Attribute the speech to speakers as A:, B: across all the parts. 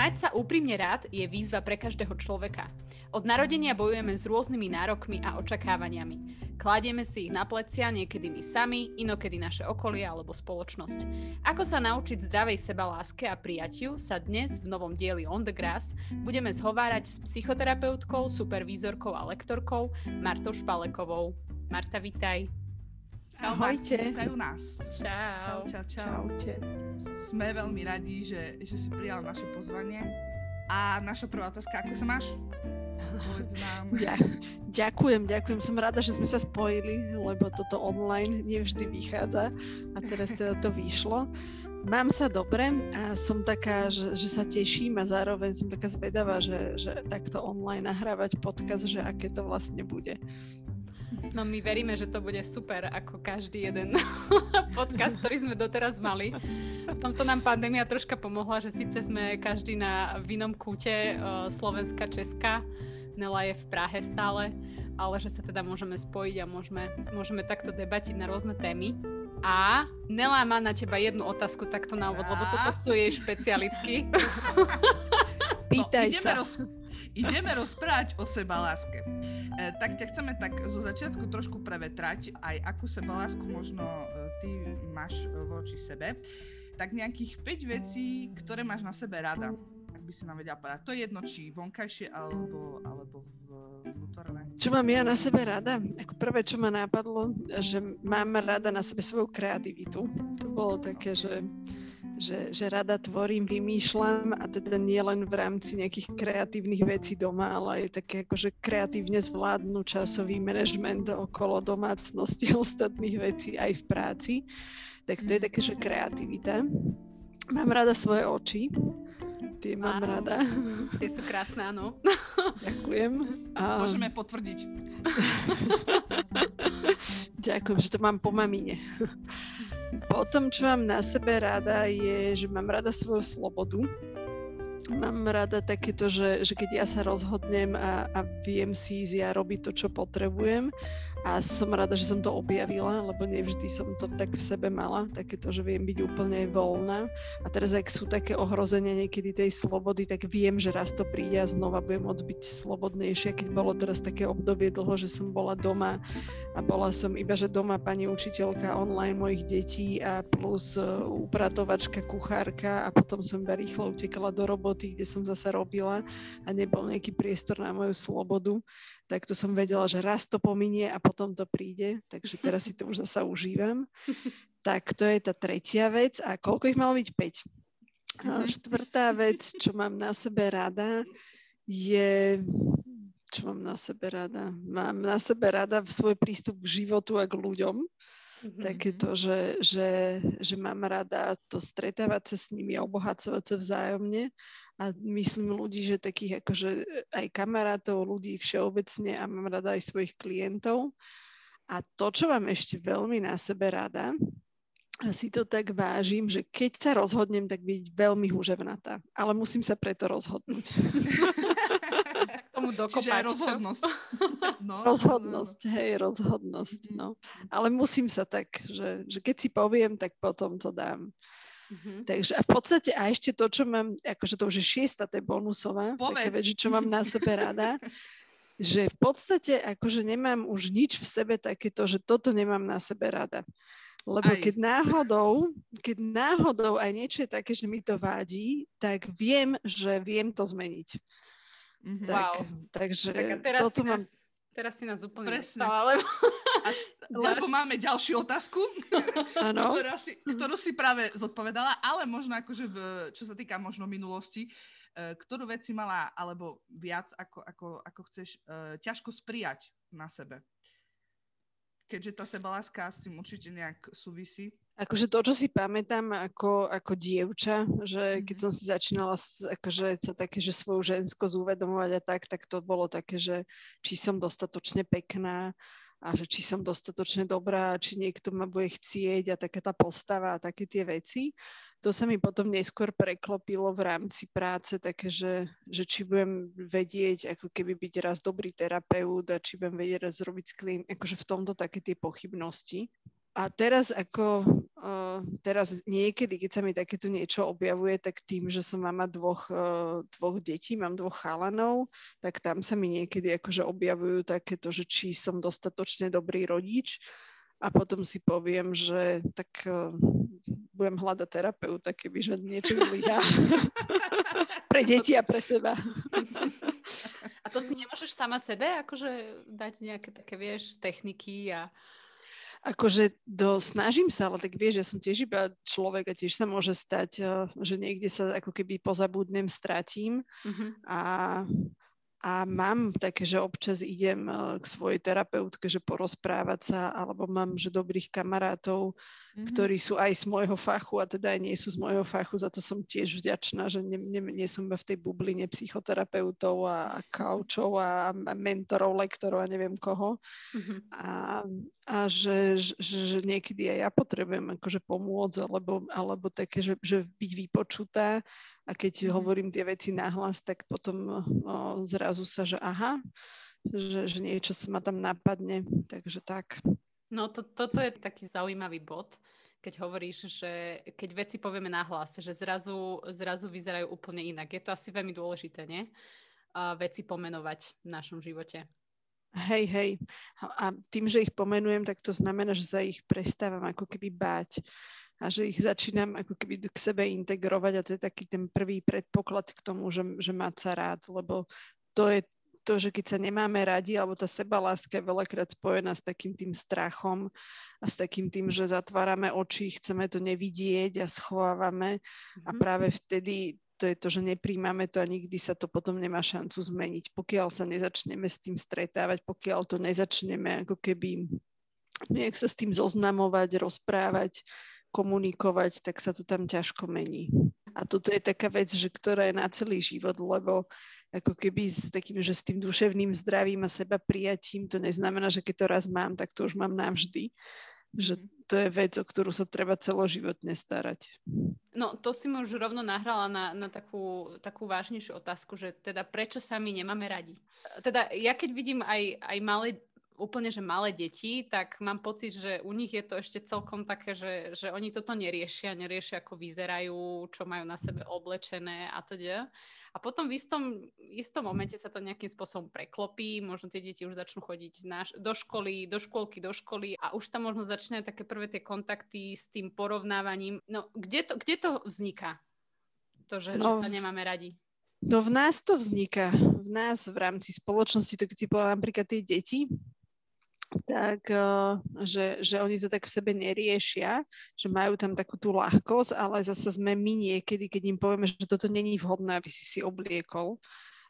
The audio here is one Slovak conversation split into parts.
A: Mať sa úprimne rád je výzva pre každého človeka. Od narodenia bojujeme s rôznymi nárokmi a očakávaniami. Kladieme si ich na plecia niekedy my sami, inokedy naše okolie alebo spoločnosť. Ako sa naučiť zdravej seba láske a prijatiu sa dnes v novom dieli On the Grass budeme zhovárať s psychoterapeutkou, supervízorkou a lektorkou Martou Špalekovou. Marta, vitaj.
B: Ahojte.
C: Vítajú nás.
A: Čau.
C: Čau, čau, čau.
B: Čaute.
C: Sme veľmi radi, že, že si prijal naše pozvanie. A naša prvá otázka, ako sa máš?
B: Ďakujem, ďakujem. Som rada, že sme sa spojili, lebo toto online nevždy vychádza a teraz teda to vyšlo. Mám sa dobre a som taká, že, že sa teším a zároveň som taká zvedavá, že, že takto online nahrávať podcast, že aké to vlastne bude.
A: No my veríme, že to bude super, ako každý jeden podcast, ktorý sme doteraz mali. V tomto nám pandémia troška pomohla, že síce sme každý na v inom kúte uh, Slovenska, Česka, Nela je v Prahe stále, ale že sa teda môžeme spojiť a môžeme, môžeme takto debatiť na rôzne témy. A Nela má na teba jednu otázku takto na úvod, lebo toto sú jej špecialitky.
B: Pýtaj
C: no, ideme
B: sa.
C: Roz, ideme rozprávať o sebaláske. E, tak ťa chceme tak zo začiatku trošku prevetrať, aj akú sebalásku možno e, ty máš e, voči sebe. Tak nejakých 5 vecí, ktoré máš na sebe rada, ak by si nám vedela povedať. To je jedno, či vonkajšie alebo, alebo vnútorné.
B: Čo mám ja na sebe rada? Ako prvé, čo ma napadlo, že mám rada na sebe svoju kreativitu. To bolo také, že že, že rada tvorím, vymýšľam a teda nie len v rámci nejakých kreatívnych vecí doma, ale aj také akože kreatívne zvládnu časový manažment okolo domácnosti ostatných vecí aj v práci. Tak to je také, že kreativita. Mám rada svoje oči. Tie mám
A: Áno.
B: rada.
A: Tie sú krásne, áno.
B: Ďakujem. A
C: Môžeme potvrdiť.
B: ďakujem, že to mám po mamine. Potom, čo mám na sebe rada, je, že mám rada svoju slobodu. Mám rada takéto, že, že keď ja sa rozhodnem a, a viem si ísť ja robiť to, čo potrebujem a som rada, že som to objavila, lebo nevždy som to tak v sebe mala, takéto, že viem byť úplne voľná. A teraz, ak sú také ohrozenia niekedy tej slobody, tak viem, že raz to príde a znova budem môcť byť slobodnejšia. Keď bolo teraz také obdobie dlho, že som bola doma a bola som iba, že doma pani učiteľka online mojich detí a plus e, upratovačka, kuchárka a potom som iba rýchlo utekala do roboty, kde som zase robila a nebol nejaký priestor na moju slobodu, tak to som vedela, že raz to pominie a potom to príde, takže teraz si to už zasa užívam. Tak to je tá tretia vec. A koľko ich malo byť? 5. A štvrtá vec, čo mám na sebe rada, je... Čo mám na sebe rada? Mám na sebe rada svoj prístup k životu a k ľuďom.
A: Mhm.
B: Takéto, že, že, že mám rada to stretávať sa s nimi a obohacovať sa vzájomne. A myslím ľudí, že takých akože aj kamarátov, ľudí všeobecne a mám rada aj svojich klientov. A to, čo mám ešte veľmi na sebe rada, si to tak vážim, že keď sa rozhodnem, tak byť veľmi húževnatá. Ale musím sa preto rozhodnúť.
A: K tomu
C: Čiže
A: dokopať,
C: rozhodnosť. No,
B: rozhodnosť, hej, rozhodnosť. No. Ale musím sa tak, že, že keď si poviem, tak potom to dám.
A: Mhm.
B: Takže a v podstate a ešte to, čo mám, akože to už je šiesta, to je bonusová, také
C: Povedz.
B: vec, že čo mám na sebe rada, že v podstate akože nemám už nič v sebe takéto, že toto nemám na sebe rada. Lebo
C: Aj.
B: keď náhodou, keď náhodou aj niečo je také, že mi to vadí, tak viem, že viem to zmeniť.
C: Mhm.
B: Tak,
A: Wow.
B: takže
A: Tak teraz,
B: toto
A: si
B: mám...
A: nás, teraz si nás úplne
C: Presne.
A: dostala, lebo...
C: Lebo máme ďalšiu otázku, ktorá si, ktorú si práve zodpovedala, ale možno akože v, čo sa týka možno minulosti, e, ktorú vec si mala, alebo viac, ako, ako, ako chceš, e, ťažko sprijať na sebe. Keďže tá sebaláska s tým určite nejak súvisí.
B: Akože to, čo si pamätám ako, ako dievča, že keď
C: Mhm.
B: som si začínala akože sa také, že svoju ženskosť uvedomovať a tak, tak to bolo také, že či som dostatočne pekná a že či som dostatočne dobrá, či niekto ma bude chcieť a taká tá postava a také tie veci. To sa mi potom neskôr preklopilo v rámci práce, také, že, že či budem vedieť, ako keby byť raz dobrý terapeut a či budem vedieť raz robiť s klient, akože v tomto také tie pochybnosti. A teraz ako, uh, teraz niekedy, keď sa mi takéto niečo objavuje, tak tým, že som mama dvoch, uh, dvoch detí, mám dvoch chalanov, tak tam sa mi niekedy akože objavujú takéto, že či som dostatočne dobrý rodič a potom si poviem, že tak uh, budem hľadať terapeuta, keby že niečo zlyhá. pre deti a pre seba.
A: a to si nemôžeš sama sebe akože dať nejaké také, vieš, techniky a
B: akože do, snažím sa, ale tak vieš, ja som tiež iba človek a tiež sa môže stať, eh, že niekde sa ako keby pozabudnem, stratím mm-hmm. a a mám také, že občas idem eh, k svojej terapeutke, že porozprávať sa, alebo mám, že dobrých kamarátov, mm-hmm. ktorí sú aj z môjho fachu a teda aj nie sú z môjho fachu, za to som tiež vďačná, že nie, nie, nie som v tej bubline psychoterapeutov a, a kaučov a, a mentorov, lektorov a neviem koho. Mm-hmm. A, a že, že, že niekedy aj ja potrebujem akože pomôcť, alebo, alebo také, že, že byť vypočutá a keď mm-hmm. hovorím tie veci nahlas, tak potom o, zrazu sa, že aha, že, že niečo sa ma tam napadne, takže tak.
A: No to, toto je taký zaujímavý bod, keď hovoríš, že keď veci povieme nahlas, že zrazu, zrazu vyzerajú úplne inak. Je to asi veľmi dôležité, nie? A veci pomenovať v našom živote.
B: Hej, hej. A tým, že ich pomenujem, tak to znamená, že sa ich prestávam ako keby báť a že ich začínam ako keby k sebe integrovať a to je taký ten prvý predpoklad k tomu, že, že mať sa rád, lebo to je to, že keď sa nemáme radi, alebo tá sebaláska je veľakrát spojená s takým tým strachom a s takým tým, že zatvárame oči, chceme to nevidieť a schovávame mm-hmm. a mhm. práve vtedy to je to, že nepríjmame to a nikdy sa to potom nemá šancu zmeniť. Pokiaľ sa nezačneme s tým stretávať, pokiaľ to nezačneme ako keby nejak sa s tým zoznamovať, rozprávať, komunikovať, tak sa to tam ťažko mení. A toto je taká vec, že ktorá je na celý život, lebo ako keby s takým, že s tým duševným zdravím a seba prijatím, to neznamená, že keď to raz mám, tak to už mám navždy. Že mhm. to je vec, o ktorú sa treba celoživotne starať.
A: No, to si mi už rovno nahrala na, na takú, takú vážnejšiu otázku, že teda prečo sa my nemáme radi? Teda ja keď vidím aj, aj malé úplne, že malé deti, tak mám pocit, že u nich je to ešte celkom také, že, že oni toto neriešia, neriešia, ako vyzerajú, čo majú na sebe oblečené a teda. A potom v istom, istom momente sa to nejakým spôsobom preklopí, možno tie deti už začnú chodiť na, do školy, do škôlky, do školy a už tam možno začínajú také prvé tie kontakty s tým porovnávaním. No, kde to, kde to vzniká? To, že, no, že sa nemáme radi.
B: No v nás to vzniká. V nás v rámci spoločnosti, to keď si povedala napríklad tie deti, tak eh, že, že oni to tak v sebe neriešia, že majú tam takú tú ľahkosť, ale zase sme my niekedy, keď im povieme, že toto není vhodné, aby si si obliekol,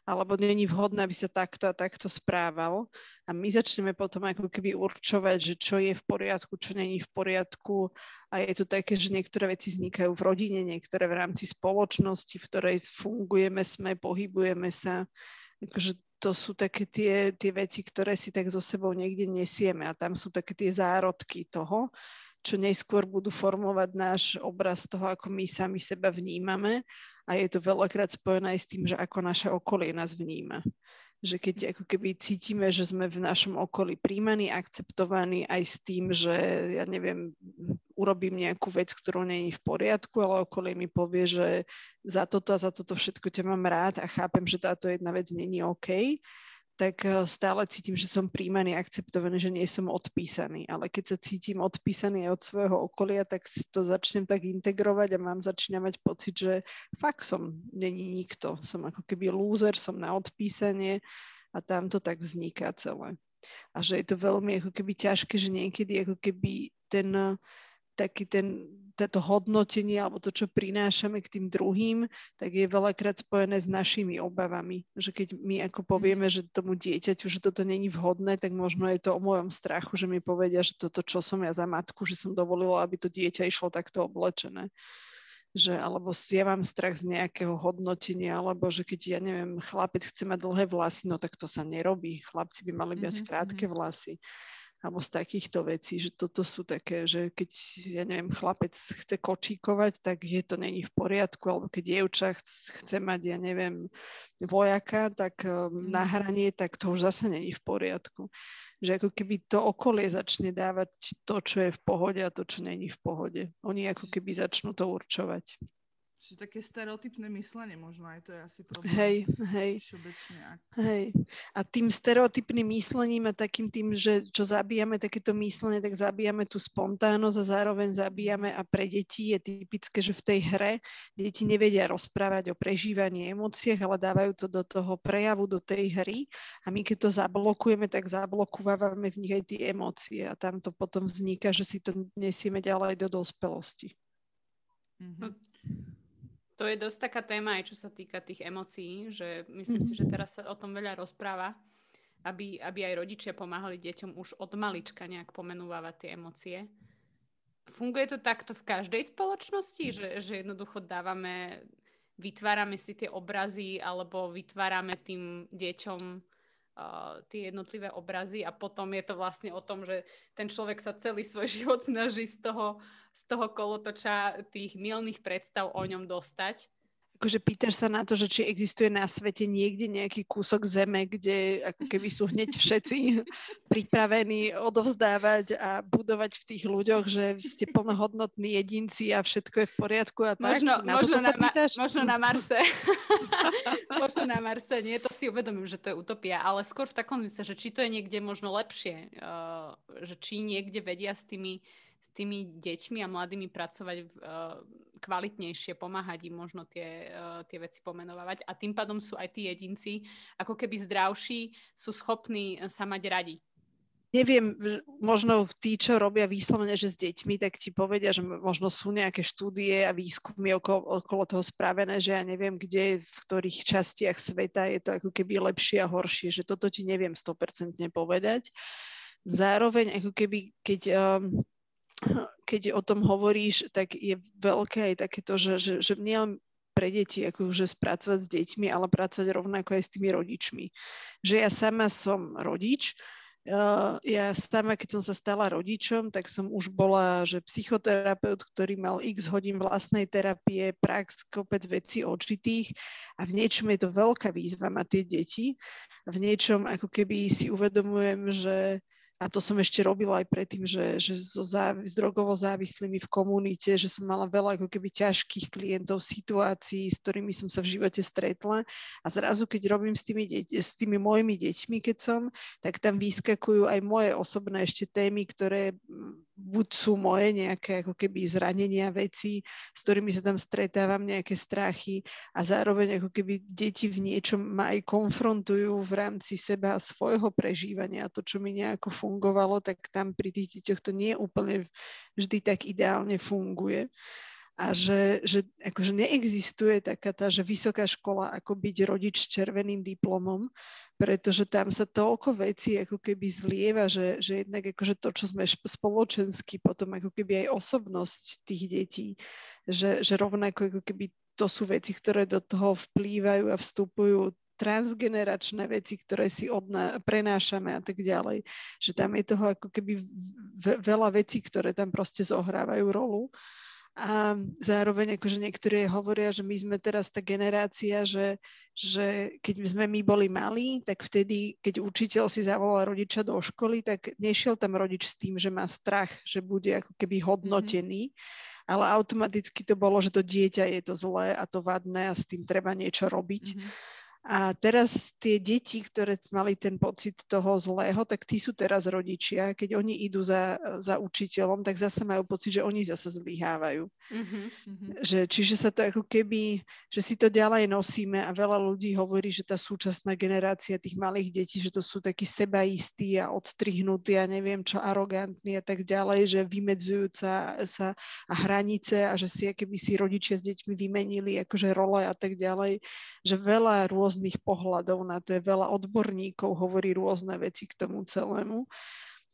B: alebo není vhodné, aby sa takto a takto správal. A my začneme potom ako keby určovať, že čo je v poriadku, čo není v poriadku. A je to také, že niektoré veci vznikajú v rodine, niektoré v rámci spoločnosti, v ktorej fungujeme, sme, pohybujeme sa. Akože to sú také tie, tie veci, ktoré si tak so sebou niekde nesieme a tam sú také tie zárodky toho, čo neskôr budú formovať náš obraz toho, ako my sami seba vnímame. A je to veľakrát spojené aj s tým, že ako naše okolie nás vníma že keď ako keby cítime, že sme v našom okolí príjmaní, akceptovaní aj s tým, že ja neviem, urobím nejakú vec, ktorú je v poriadku, ale okolie mi povie, že za toto a za toto všetko ťa mám rád a chápem, že táto jedna vec není OK, tak eh, stále cítim, že som príjmaný, akceptovaný, že nie som odpísaný. Ale keď sa cítim odpísaný od svojho okolia, tak to začnem tak integrovať a mám začínať mať pocit, že fakt som není nikto. Som ako keby lúzer, som na odpísanie a tam to tak vzniká celé. A že je to veľmi ako keby ťažké, že niekedy ako keby ten taký ten to hodnotenie alebo to, čo prinášame k tým druhým, tak je veľakrát spojené s našimi obavami. Že keď my ako mhm. povieme, že tomu dieťaťu, že toto není vhodné, tak možno je to o mojom strachu, že mi povedia, že toto, čo som ja za matku, že som dovolila, aby to dieťa išlo takto oblečené že alebo ja mám strach z nejakého hodnotenia, alebo že keď, ja neviem, chlapec chce mať dlhé vlasy, no tak to sa nerobí. Chlapci by mali mať mm-hmm. krátke mhm. vlasy alebo z takýchto vecí, že toto sú také, že keď, ja neviem, chlapec chce kočíkovať, tak je to není v poriadku, alebo keď dievča chce mať, ja neviem, vojaka, tak um, na hranie, tak to už zase není v poriadku. Že ako keby to okolie začne dávať to, čo je v pohode a to, čo není v pohode. Oni ako keby začnú to určovať.
C: Čiže také stereotypné myslenie možno aj to je asi problém.
B: Hej, hej. Hej. A tým stereotypným myslením a takým tým, že čo zabíjame takéto myslenie, tak zabíjame tú spontánnosť a zároveň zabíjame a pre deti je typické, že v tej hre deti nevedia rozprávať o prežívaní emóciách, ale dávajú to do toho prejavu, do tej hry a my keď to zablokujeme, tak zablokúvame v nich aj tie emócie a tam to potom vzniká, že si to nesieme ďalej do dospelosti.
A: Mm-hmm. To je dosť taká téma aj čo sa týka tých emócií, že myslím si, že mhm. teraz sa o tom veľa rozpráva, aby, aby aj rodičia pomáhali deťom už od malička nejak pomenúvať tie emócie. Funguje to takto v každej spoločnosti, že, že jednoducho dávame, vytvárame si tie obrazy alebo vytvárame tým deťom uh, tie jednotlivé obrazy a potom je to vlastne o tom, že ten človek sa celý svoj život snaží z toho z toho kolotoča tých milných predstav o ňom dostať.
B: Akože pýtaš sa na to, že či existuje na svete niekde nejaký kúsok zeme, kde ako keby sú hneď všetci pripravení odovzdávať a budovať v tých ľuďoch, že ste plnohodnotní jedinci a všetko je v poriadku a tak?
A: Možno na, možno na, ma- možno na Marse. možno na Marse. Nie, to si uvedomím, že to je utopia, ale skôr v takom zmysle, že či to je niekde možno lepšie, uh, že či niekde vedia s tými s tými deťmi a mladými pracovať uh, kvalitnejšie, pomáhať im možno tie, uh, tie veci pomenovať a tým pádom sú aj tí jedinci ako keby zdravší, sú schopní sa mať radi.
B: Neviem, možno tí, čo robia výslovne, že s deťmi, tak ti povedia, že možno sú nejaké štúdie a výskumy okolo, okolo toho spravené, že ja neviem, kde, v ktorých častiach sveta je to ako keby lepšie a horšie, že toto ti neviem 100% povedať. Zároveň ako keby, keď um, keď o tom hovoríš, tak je veľké aj takéto, že, že, že nielen pre deti, akože spracovať s deťmi, ale pracovať rovnako aj s tými rodičmi. Že ja sama som rodič, Uh, ja sama, keď som sa stala rodičom, tak som už bola, že psychoterapeut, ktorý mal x hodín vlastnej terapie, prax, kopec vecí očitých a v niečom je to veľká výzva mať tie deti. V niečom ako keby si uvedomujem, že a to som ešte robila aj predtým, že, že so záv- s drogovo závislými v komunite, že som mala veľa ako keby ťažkých klientov, situácií, s ktorými som sa v živote stretla. A zrazu, keď robím s tými, deť- s tými mojimi deťmi, keď som, tak tam vyskakujú aj moje osobné ešte témy, ktoré buď sú moje nejaké ako keby zranenia veci, s ktorými sa tam stretávam, nejaké strachy a zároveň ako keby deti v niečom ma aj konfrontujú v rámci seba a svojho prežívania. To, čo mi nejako fungovalo, tak tam pri tých deťoch to nie úplne vždy tak ideálne funguje a že, že akože neexistuje taká tá, že vysoká škola ako byť rodič s červeným diplomom, pretože tam sa toľko vecí ako keby zlieva, že, že jednak akože to, čo sme spoločensky, potom ako keby aj osobnosť tých detí, že, že rovnako ako keby to sú veci, ktoré do toho vplývajú a vstupujú transgeneračné veci, ktoré si odna- prenášame a tak ďalej. Že tam je toho ako keby veľa vecí, ktoré tam proste zohrávajú rolu. A zároveň akože niektorí hovoria, že my sme teraz tá generácia, že, že keď sme my boli malí, tak vtedy, keď učiteľ si zavolal rodiča do školy, tak nešiel tam rodič s tým, že má strach, že bude ako keby mhm. hodnotený, mm-hmm. ale automaticky to bolo, že to dieťa je to zlé a to vadné a s tým treba niečo robiť. Mm-hmm. A teraz tie deti, ktoré mali ten pocit toho zlého, tak tí sú teraz rodičia. Keď oni idú za, za učiteľom, tak zase majú pocit, že oni zase zlyhávajú. Mm-hmm. Že, čiže sa to ako keby, že si to ďalej nosíme a veľa ľudí hovorí, že tá súčasná generácia tých malých detí, že to sú takí sebaistí a odstrihnutí a neviem čo, arogantní a tak ďalej, že vymedzujúca sa a hranice a že si keby si rodičia s deťmi vymenili akože role a tak ďalej, že veľa rôznych rôznych pohľadov na to, je veľa odborníkov, hovorí rôzne veci k tomu celému.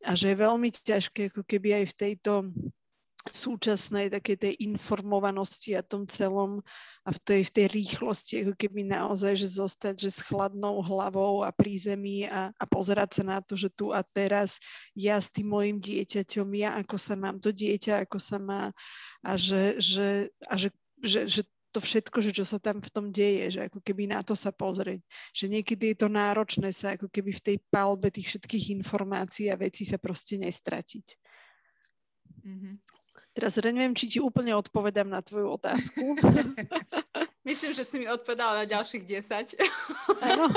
B: A že je veľmi ťažké ako keby aj v tejto súčasnej takej tej informovanosti a tom celom a v tej, v tej rýchlosti, ako keby naozaj, že zostať že s chladnou hlavou a pri zemi a, a pozerať sa na to, že tu a teraz ja s tým mojim dieťaťom, ja ako sa mám to dieťa, ako sa má a že, že, a že, že, že to všetko, že čo sa tam v tom deje, že ako keby na to sa pozrieť. Že niekedy je to náročné sa ako keby v tej palbe tých všetkých informácií a vecí sa proste nestratiť. Mm-hmm. Teraz neviem, či ti úplne odpovedám na tvoju otázku.
A: Myslím, že si mi odpovedala na ďalších 10. Áno.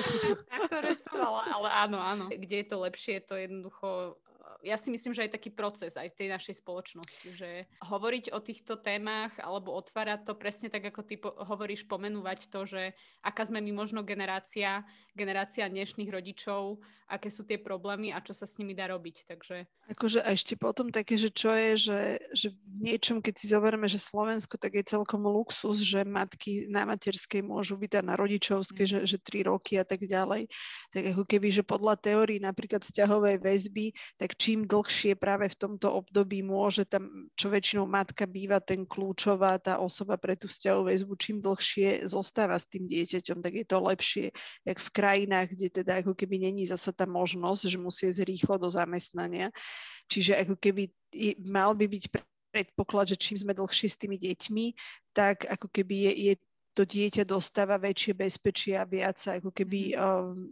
A: ktoré som mala, ale áno, áno. Kde je to lepšie, to jednoducho ja si myslím, že aj taký proces aj v tej našej spoločnosti, že hovoriť o týchto témach alebo otvárať to presne tak, ako ty po- hovoríš, pomenúvať to, že aká sme my možno generácia, generácia dnešných rodičov, aké sú tie problémy a čo sa s nimi dá robiť. Takže...
B: Akože a ešte potom také, že čo je, že, že v niečom, keď si zoberieme, že Slovensko, tak je celkom luxus, že matky na materskej môžu byť a na rodičovskej, mm. že, že tri roky a tak ďalej. Tak ako keby, že podľa teórií napríklad vzťahovej väzby, tak či čím dlhšie práve v tomto období môže tam, čo väčšinou matka býva ten kľúčová, tá osoba pre tú vzťahovú väzbu, čím dlhšie zostáva s tým dieťaťom, tak je to lepšie, jak v krajinách, kde teda ako keby není zasa tá možnosť, že musí ísť rýchlo do zamestnania. Čiže ako keby mal by byť predpoklad, že čím sme dlhšie s tými deťmi, tak ako keby je, je to dieťa dostáva väčšie bezpečie a viac ako keby um,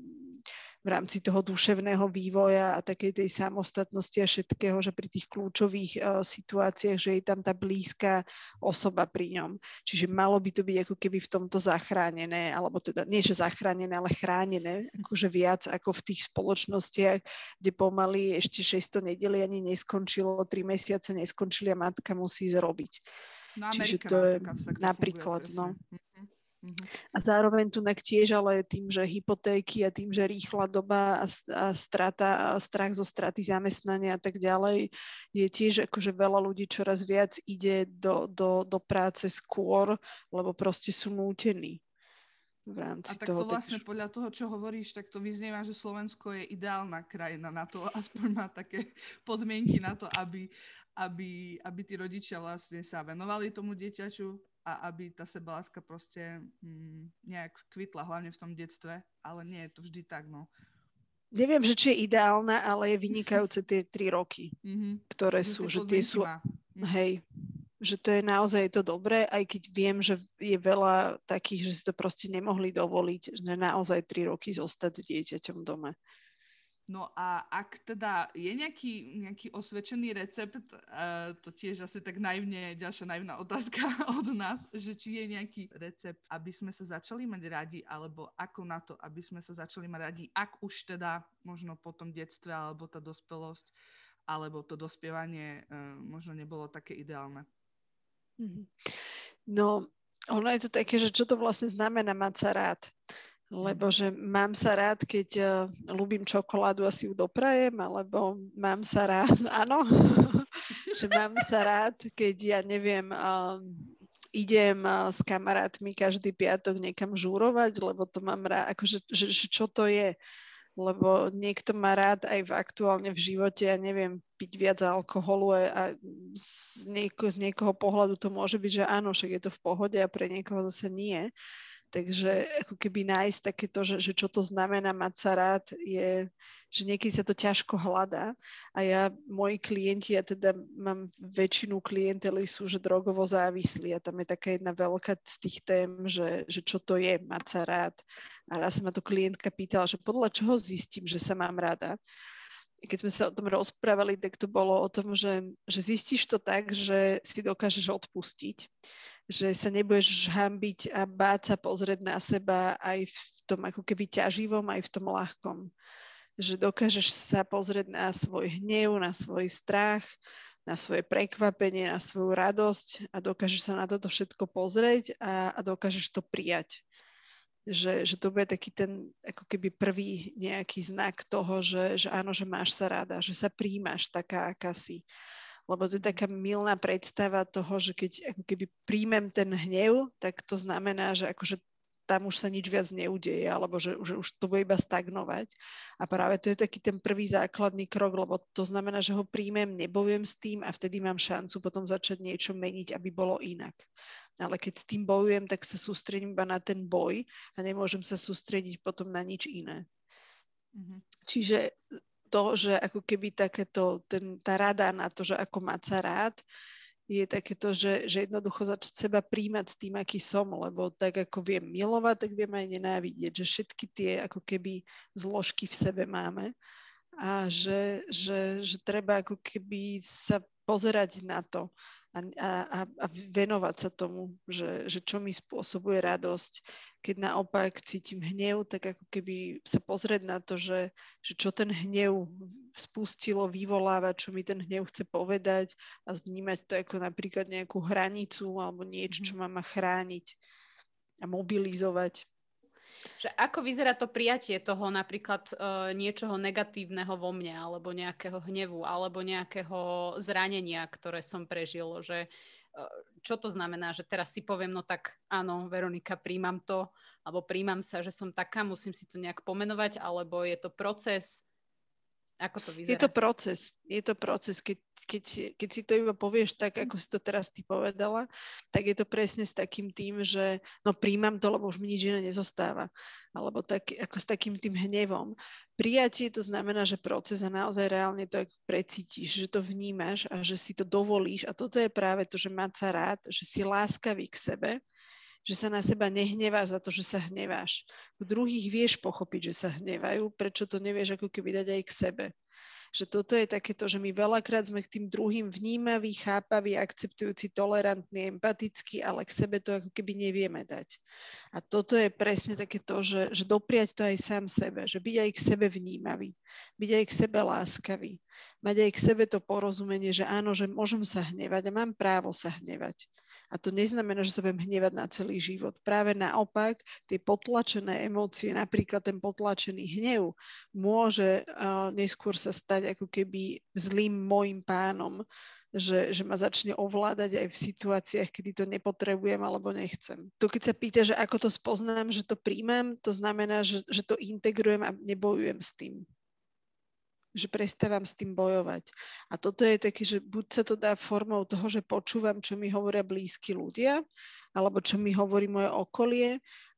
B: v rámci toho duševného vývoja a takej tej samostatnosti a všetkého, že pri tých kľúčových uh, situáciách, že je tam tá blízka osoba pri ňom. Čiže malo by to byť ako keby v tomto zachránené, alebo teda nie, že zachránené, ale chránené, akože viac ako v tých spoločnostiach, kde pomaly ešte 600 nedeli ani neskončilo, 3 mesiace neskončili a matka musí zrobiť. No, Čiže to je napríklad, no. Mm-hmm. Uh-huh. A zároveň tu tiež, ale tým, že hypotéky a tým, že rýchla doba a, a strata a strach zo straty zamestnania a tak ďalej, je tiež akože veľa ľudí čoraz viac ide do, do, do práce skôr, lebo proste sú nútení. V rámci
C: a tak toho, to vlastne tak... podľa toho, čo hovoríš, tak to vyznieva, že Slovensko je ideálna krajina na to, aspoň má také podmienky na to, aby, aby, aby tí rodičia vlastne sa venovali tomu dieťaču, a aby tá sebaláska proste mm, nejak kvitla, hlavne v tom detstve, ale nie je to vždy tak, no.
B: Neviem, že či je ideálna, ale je vynikajúce tie tri roky, mm-hmm. ktoré že sú, že tie sú, mm-hmm. hej, že to je naozaj to dobré, aj keď viem, že je veľa takých, že si to proste nemohli dovoliť, že naozaj tri roky zostať s dieťaťom doma.
C: No a ak teda je nejaký, nejaký osvedčený recept, uh, to tiež asi tak naivne, ďalšia naivná otázka od nás, že či je nejaký recept, aby sme sa začali mať radi, alebo ako na to, aby sme sa začali mať radi, ak už teda možno po tom detstve, alebo tá dospelosť, alebo to dospievanie uh, možno nebolo také ideálne.
B: Mhm. No, ono je to také, že čo to vlastne znamená mať sa rád lebo že mám sa rád, keď uh, ľúbim čokoládu a si ju doprajem, alebo mám sa rád, áno, že mám sa rád, keď ja neviem, uh, idem uh, s kamarátmi každý piatok niekam žúrovať, lebo to mám rád, akože že, že čo to je, lebo niekto má rád aj v aktuálne v živote, ja neviem, piť viac alkoholu a, a z, nieko, z niekoho pohľadu to môže byť, že áno, však je to v pohode a pre niekoho zase nie. Takže ako keby nájsť takéto, že, že čo to znamená mať sa rád, je, že niekedy sa to ťažko hľadá. A ja, moji klienti, ja teda mám väčšinu klientely sú, že drogovo závislí a tam je taká jedna veľká z tých tém, že, že čo to je mať sa rád. A raz sa ma to klientka pýtala, že podľa čoho zistím, že sa mám rada keď sme sa o tom rozprávali, tak to bolo o tom, že, že zistíš to tak, že si dokážeš odpustiť že sa nebudeš hambiť a báť sa pozrieť na seba aj v tom ako keby ťaživom, aj v tom ľahkom. Že dokážeš sa pozrieť na svoj hnev, na svoj strach, na svoje prekvapenie, na svoju radosť a dokážeš sa na toto všetko pozrieť a, a dokážeš to prijať. Že, že to bude taký ten ako keby prvý nejaký znak toho, že, že áno, že máš sa rada, že sa príjmaš taká, aká si. Lebo to je taká milná predstava toho, že keď ako keby príjmem ten hnev, tak to znamená, že akože tam už sa nič viac neudeje, alebo že, že už to bude iba stagnovať. A práve to je taký ten prvý základný krok, lebo to znamená, že ho príjmem, nebojujem s tým a vtedy mám šancu potom začať niečo meniť, aby bolo inak. Ale keď s tým bojujem, tak sa sústredím iba na ten boj a nemôžem sa sústrediť potom na nič iné. Mm-hmm. Čiže to, že ako keby takéto, ten, tá rada na to, že ako mať sa rád, je takéto, že, že jednoducho začať seba príjmať s tým, aký som, lebo tak ako viem milovať, tak viem aj nenávidieť, že všetky tie ako keby zložky v sebe máme a že, že, že treba ako keby sa pozerať na to a, a, a venovať sa tomu, že, že čo mi spôsobuje radosť. Keď naopak cítim hnev, tak ako keby sa pozrieť na to, že, že čo ten hnev spustilo, vyvoláva, čo mi ten hnev chce povedať a vnímať to ako napríklad nejakú hranicu alebo niečo, čo mhm. ma má chrániť a mobilizovať.
A: Že ako vyzerá to prijatie toho napríklad uh, niečoho negatívneho vo mne, alebo nejakého hnevu, alebo nejakého zranenia, ktoré som prežil, že uh, čo to znamená, že teraz si poviem, no tak áno, Veronika, príjmam to, alebo príjmam sa, že som taká, musím si to nejak pomenovať, alebo je to proces, ako to vyzerá?
B: Je to proces. Je to proces. Keď, keď, keď si to iba povieš tak, ako si to teraz ty povedala, tak je to presne s takým tým, že no príjmam to, lebo už mi nič iné nezostáva. Alebo tak, ako s takým tým hnevom. Prijatie to znamená, že proces a naozaj reálne to ako precítiš, že to vnímaš a že si to dovolíš. A toto je práve to, že mať sa rád, že si láskavý k sebe že sa na seba nehneváš za to, že sa hneváš. V druhých vieš pochopiť, že sa hnevajú, prečo to nevieš ako keby dať aj k sebe. Že toto je takéto, že my veľakrát sme k tým druhým vnímaví, chápaví, akceptujúci, tolerantní, empatickí, ale k sebe to ako keby nevieme dať. A toto je presne takéto, že, že dopriať to aj sám sebe, že byť aj k sebe vnímavý, byť aj k sebe láskavý, mať aj k sebe to porozumenie, že áno, že môžem sa hnevať a mám právo sa hnevať a to neznamená, že sa budem hnevať na celý život. Práve naopak, tie potlačené emócie, napríklad ten potlačený hnev, môže uh, neskôr sa stať ako keby zlým môjim pánom, že, že ma začne ovládať aj v situáciách, kedy to nepotrebujem alebo nechcem. To keď sa pýta, že ako to spoznám, že to príjmam, to znamená, že, že to integrujem a nebojujem s tým že prestávam s tým bojovať. A toto je také, že buď sa to dá formou toho, že počúvam, čo mi hovoria blízki ľudia, alebo čo mi hovorí moje okolie,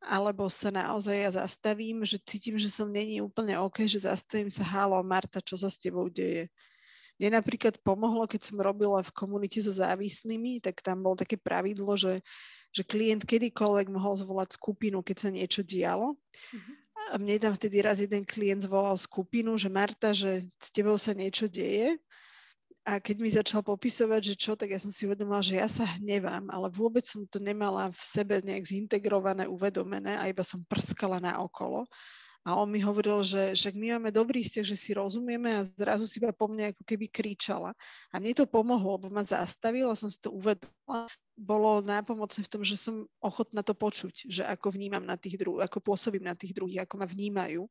B: alebo sa naozaj ja zastavím, že cítim, že som není úplne OK, že zastavím sa, halo Marta, čo sa s tebou deje. Mne napríklad pomohlo, keď som robila v komunite so závislými, tak tam bolo také pravidlo, že, že klient kedykoľvek mohol zvolať skupinu, keď sa niečo dialo. Mm-hmm a mne tam vtedy raz jeden klient zvolal skupinu, že Marta, že s tebou sa niečo deje. A keď mi začal popisovať, že čo, tak ja som si uvedomila, že ja sa hnevám, ale vôbec som to nemala v sebe nejak zintegrované, uvedomené a iba som prskala na okolo. A on mi hovoril, že však my máme dobrý vzťah, že si rozumieme a zrazu si iba po mne ako keby kričala. A mne to pomohlo, lebo ma zastavila, som si to uvedomila. Bolo nápomocné v tom, že som ochotná to počuť, že ako vnímam na tých druhých, ako pôsobím na tých druhých, ako ma vnímajú.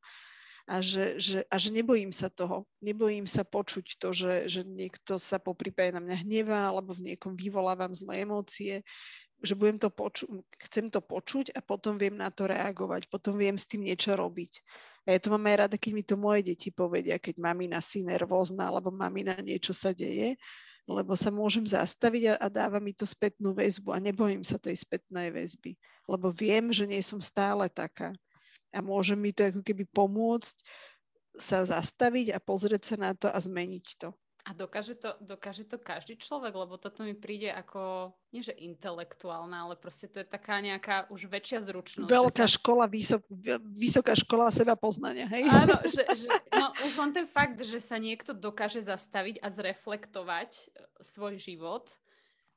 B: A že, že, a že nebojím sa toho. Nebojím sa počuť to, že, že niekto sa po prípade na mňa hnevá alebo v niekom vyvolávam zlé emócie že budem to poču- chcem to počuť a potom viem na to reagovať, potom viem s tým niečo robiť. A ja to mám aj rada, keď mi to moje deti povedia, keď mamina si nervózna, alebo mamina niečo sa deje, lebo sa môžem zastaviť a, a dáva mi to spätnú väzbu a nebojím sa tej spätnej väzby, lebo viem, že nie som stále taká. A môže mi to ako keby pomôcť sa zastaviť a pozrieť sa na to a zmeniť to.
A: A dokáže to, dokáže to každý človek, lebo toto mi príde ako, nie že intelektuálna, ale proste to je taká nejaká už väčšia zručnosť.
B: Veľká sa... škola, vysok, vysoká škola seba poznania, hej?
A: Áno, že, že, no už len ten fakt, že sa niekto dokáže zastaviť a zreflektovať e, svoj život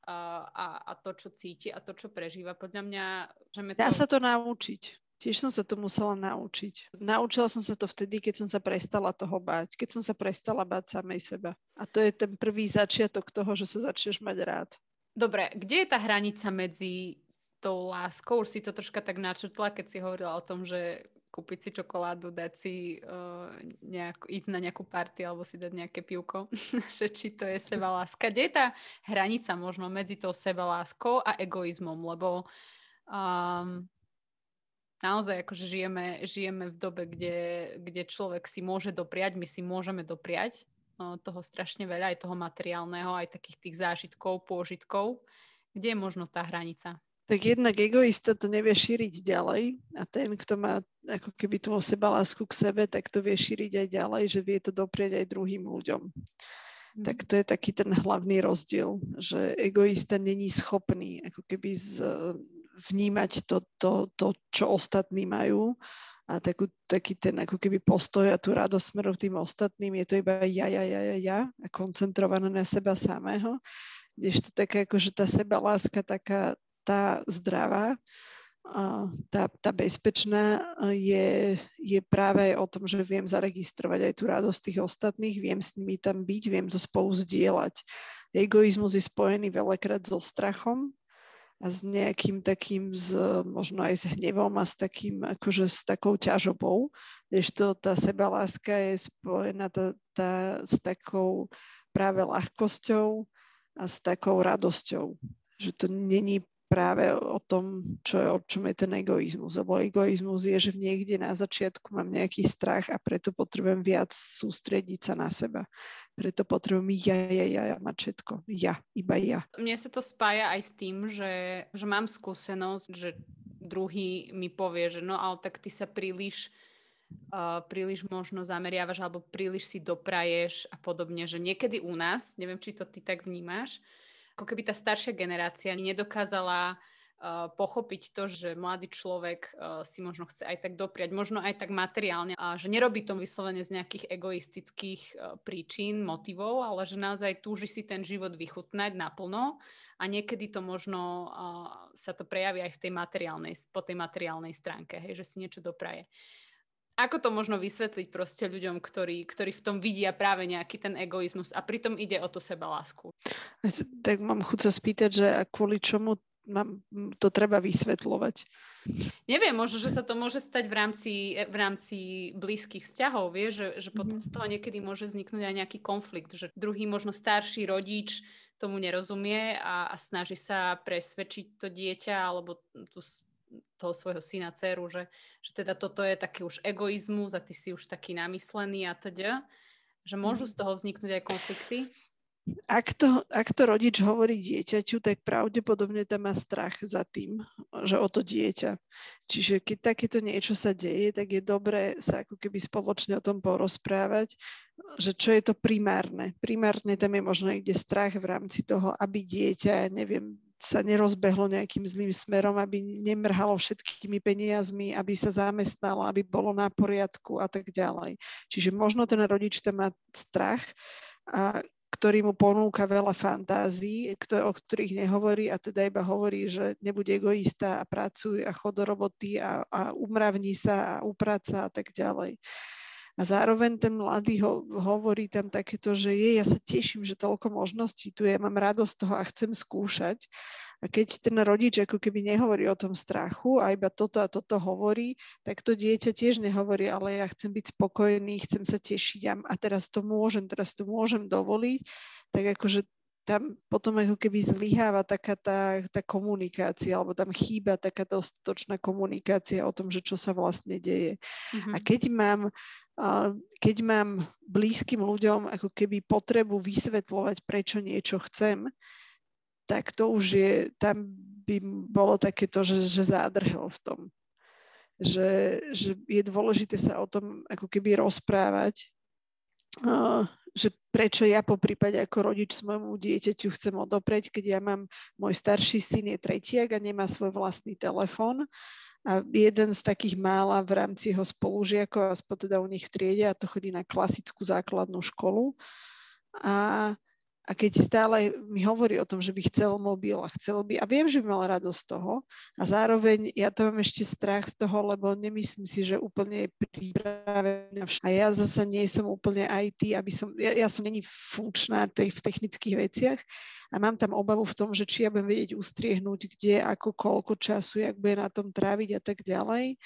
A: a, a, a to, čo cíti a to, čo prežíva, podľa mňa... Že to...
B: Dá sa to naučiť. Tiež som sa to musela naučiť. Naučila som sa to vtedy, keď som sa prestala toho báť, keď som sa prestala báť samej seba. A to je ten prvý začiatok toho, že sa začneš mať rád.
A: Dobre, kde je tá hranica medzi tou láskou? Už si to troška tak načrtla, keď si hovorila o tom, že kúpiť si čokoládu, dať si uh, nejak, ísť na nejakú party alebo si dať nejaké pivko, že či to je seba láska. Kde je tá hranica možno medzi tou seba láskou a egoizmom? Lebo um, naozaj akože žijeme, žijeme v dobe, kde, kde človek si môže dopriať, my si môžeme dopriať no, toho strašne veľa, aj toho materiálneho, aj takých tých zážitkov, pôžitkov. Kde je možno tá hranica?
B: Tak jednak egoista to nevie šíriť ďalej a ten, kto má ako keby tú seba lásku k sebe, tak to vie šíriť aj ďalej, že vie to doprieť aj druhým ľuďom. Mm. Tak to je taký ten hlavný rozdiel, že egoista není schopný ako keby z, vnímať to, to, to, čo ostatní majú a takú, taký ten ako keby postoj a tú radosť smerom tým ostatným, je to iba ja, ja, ja, ja, ja a koncentrované na seba samého. Kdežto taká akože tá seba láska, taká tá zdravá, tá, tá bezpečná je, je práve aj o tom, že viem zaregistrovať aj tú radosť tých ostatných, viem s nimi tam byť, viem to spolu zdieľať. Egoizmus je spojený veľakrát so strachom, a s nejakým takým, z, možno aj s hnevom a s takým, akože s takou ťažobou, to tá sebaláska je spojená tá, tá, s takou práve ľahkosťou a s takou radosťou. Že to není práve o tom, čo je, o čom je ten egoizmus. Lebo egoizmus je, že niekde na začiatku mám nejaký strach a preto potrebujem viac sústrediť sa na seba. Preto potrebujem ja, ja, ja, ja mať všetko. Ja, iba ja.
A: Mne sa to spája aj s tým, že, že mám skúsenosť, že druhý mi povie, že no ale tak ty sa príliš uh, príliš možno zameriavaš alebo príliš si dopraješ a podobne, že niekedy u nás, neviem, či to ty tak vnímaš, ako keby tá staršia generácia nedokázala uh, pochopiť to, že mladý človek uh, si možno chce aj tak dopriať, možno aj tak materiálne, a že nerobí to vyslovene z nejakých egoistických uh, príčin, motivov, ale že naozaj túži si ten život vychutnať naplno a niekedy to možno sa to prejaví aj v tej materiálnej, po tej materiálnej stránke, hej, že si niečo dopraje. Ako to možno vysvetliť proste ľuďom, ktorí, ktorí v tom vidia práve nejaký ten egoizmus a pritom ide o to seba lásku?
B: Tak mám chuť sa spýtať, že kvôli čomu mám, to treba vysvetľovať.
A: Neviem, možno, že sa to môže stať v rámci, v rámci blízkych vzťahov, vie, že, že potom mm-hmm. z toho niekedy môže vzniknúť aj nejaký konflikt, že druhý možno starší rodič tomu nerozumie a, a snaží sa presvedčiť to dieťa alebo tú toho svojho syna, dceru, že, že teda toto je taký už egoizmus a ty si už taký namyslený a teda, že môžu mhm. z toho vzniknúť aj konflikty?
B: Ak to, ak to rodič hovorí dieťaťu, tak pravdepodobne tam má strach za tým, že o to dieťa. Čiže keď takéto niečo sa deje, tak je dobré sa ako keby spoločne o tom porozprávať, že čo je to primárne. Primárne tam je možno niekde strach v rámci toho, aby dieťa, neviem, sa nerozbehlo nejakým zlým smerom, aby nemrhalo všetkými peniazmi, aby sa zamestnalo, aby bolo na poriadku a tak ďalej. Čiže možno ten rodič tam má strach, a, ktorý mu ponúka veľa fantázií, o ktorých nehovorí a teda iba hovorí, že nebude egoista a pracuje a chod do roboty a, a umravní sa a upraca a tak ďalej. A zároveň ten mladý ho, hovorí tam takéto, že je, ja sa teším, že toľko možností tu je, mám radosť toho a chcem skúšať. A keď ten rodič ako keby nehovorí o tom strachu a iba toto a toto hovorí, tak to dieťa tiež nehovorí, ale ja chcem byť spokojný, chcem sa tešiť a, a teraz to môžem, teraz to môžem dovoliť. Tak akože tam potom ako keby zlyháva taká tá, tá komunikácia, alebo tam chýba taká dostatočná komunikácia o tom, že čo sa vlastne deje. Mm-hmm. A keď mám, keď mám blízkym ľuďom ako keby potrebu vysvetľovať, prečo niečo chcem, tak to už je, tam by bolo takéto, že, že zádrhel v tom. Že, že je dôležité sa o tom ako keby rozprávať, že prečo ja po prípade ako rodič svojmu dieťaťu chcem odopreť, keď ja mám, môj starší syn je tretiak a nemá svoj vlastný telefón a jeden z takých mála v rámci jeho spolužiakov, aspoň teda u nich v triede a to chodí na klasickú základnú školu. A a keď stále mi hovorí o tom, že by chcel mobil a chcel by, a viem, že by mal radosť z toho, a zároveň ja tam mám ešte strach z toho, lebo nemyslím si, že úplne je pripravená. A ja zasa nie som úplne IT, aby som, ja, ja som není funkčná tej, v technických veciach a mám tam obavu v tom, že či ja budem vedieť ustriehnúť, kde, ako, koľko času, jak bude na tom tráviť a tak ďalej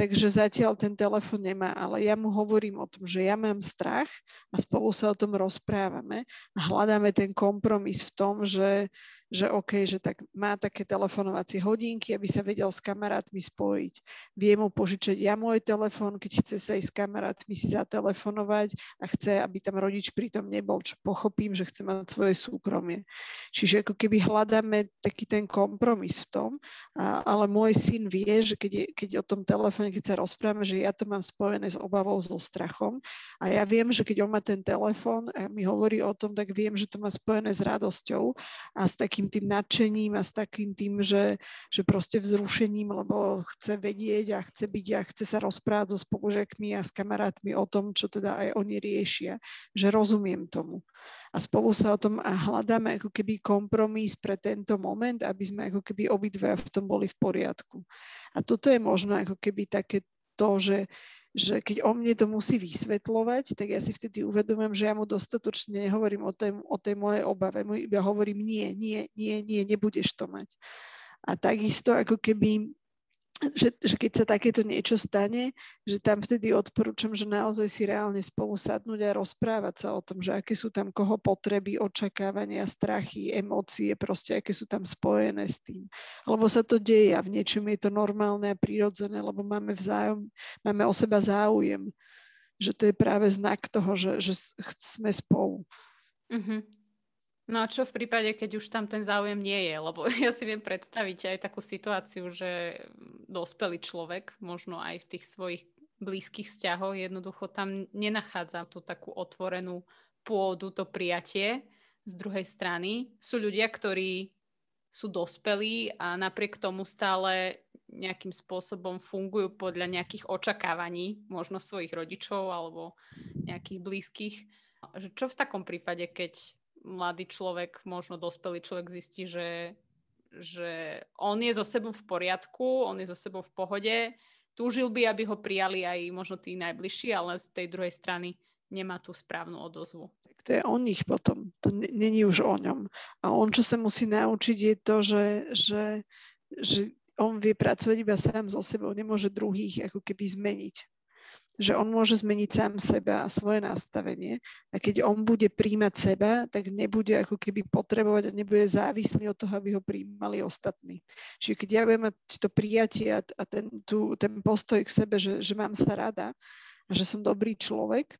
B: takže zatiaľ ten telefon nemá, ale ja mu hovorím o tom, že ja mám strach a spolu sa o tom rozprávame a hľadáme ten kompromis v tom, že že OK, že tak má také telefonovacie hodinky, aby sa vedel s kamarátmi spojiť. Vie mu požičať ja môj telefón, keď chce sa ísť s kamarátmi si zatelefonovať a chce, aby tam rodič pritom nebol, čo pochopím, že chce mať svoje súkromie. Čiže ako keby hľadáme taký ten kompromis v tom, a, ale môj syn vie, že keď, je, keď o tom telefóne, keď sa rozprávame, že ja to mám spojené s obavou, so strachom a ja viem, že keď on má ten telefón a mi hovorí o tom, tak viem, že to má spojené s radosťou a s takým takým tým nadšením a s takým tým, že, že proste vzrušením, lebo chce vedieť a chce byť a chce sa rozprávať so spolužiakmi a s kamarátmi o tom, čo teda aj oni riešia, že rozumiem tomu. A spolu sa o tom a hľadáme ako keby kompromis pre tento moment, aby sme ako keby obidve v tom boli v poriadku. A toto je možno ako keby také to, že že keď o mne to musí vysvetľovať, tak ja si vtedy uvedomujem, že ja mu dostatočne nehovorím o tej, o tej mojej obave. Mu iba hovorím, nie, nie, nie, nie, nebudeš to mať. A takisto ako keby že, že keď sa takéto niečo stane, že tam vtedy odporúčam, že naozaj si reálne spolu sadnúť a rozprávať sa o tom, že aké sú tam koho potreby, očakávania, strachy, emócie, proste aké sú tam spojené s tým. Lebo sa to deje a v niečom je to normálne a prirodzené, lebo máme vzájom, máme o seba záujem. Že to je práve znak toho, že, že sme spolu.
A: Mm-hmm. No a čo v prípade, keď už tam ten záujem nie je? Lebo ja si viem predstaviť aj takú situáciu, že dospelý človek, možno aj v tých svojich blízkych vzťahoch, jednoducho tam nenachádza tú takú otvorenú pôdu, to prijatie. Z druhej strany sú ľudia, ktorí sú dospelí a napriek tomu stále nejakým spôsobom fungujú podľa nejakých očakávaní, možno svojich rodičov alebo nejakých blízkych. Čo v takom prípade, keď mladý človek, možno dospelý človek zistí, že, že on je so sebou v poriadku, on je so sebou v pohode, túžil by, aby ho prijali aj možno tí najbližší, ale z tej druhej strany nemá tú správnu odozvu.
B: To je o nich potom, to není už o ňom. A on, čo sa musí naučiť, je to, že, že, že on vie pracovať iba sám so sebou, nemôže druhých ako keby zmeniť že on môže zmeniť sám seba a svoje nastavenie a keď on bude príjmať seba, tak nebude ako keby potrebovať a nebude závislý od toho, aby ho príjmali ostatní. Čiže keď ja budem mať to prijatie a, ten, tu, ten postoj k sebe, že, že mám sa rada a že som dobrý človek,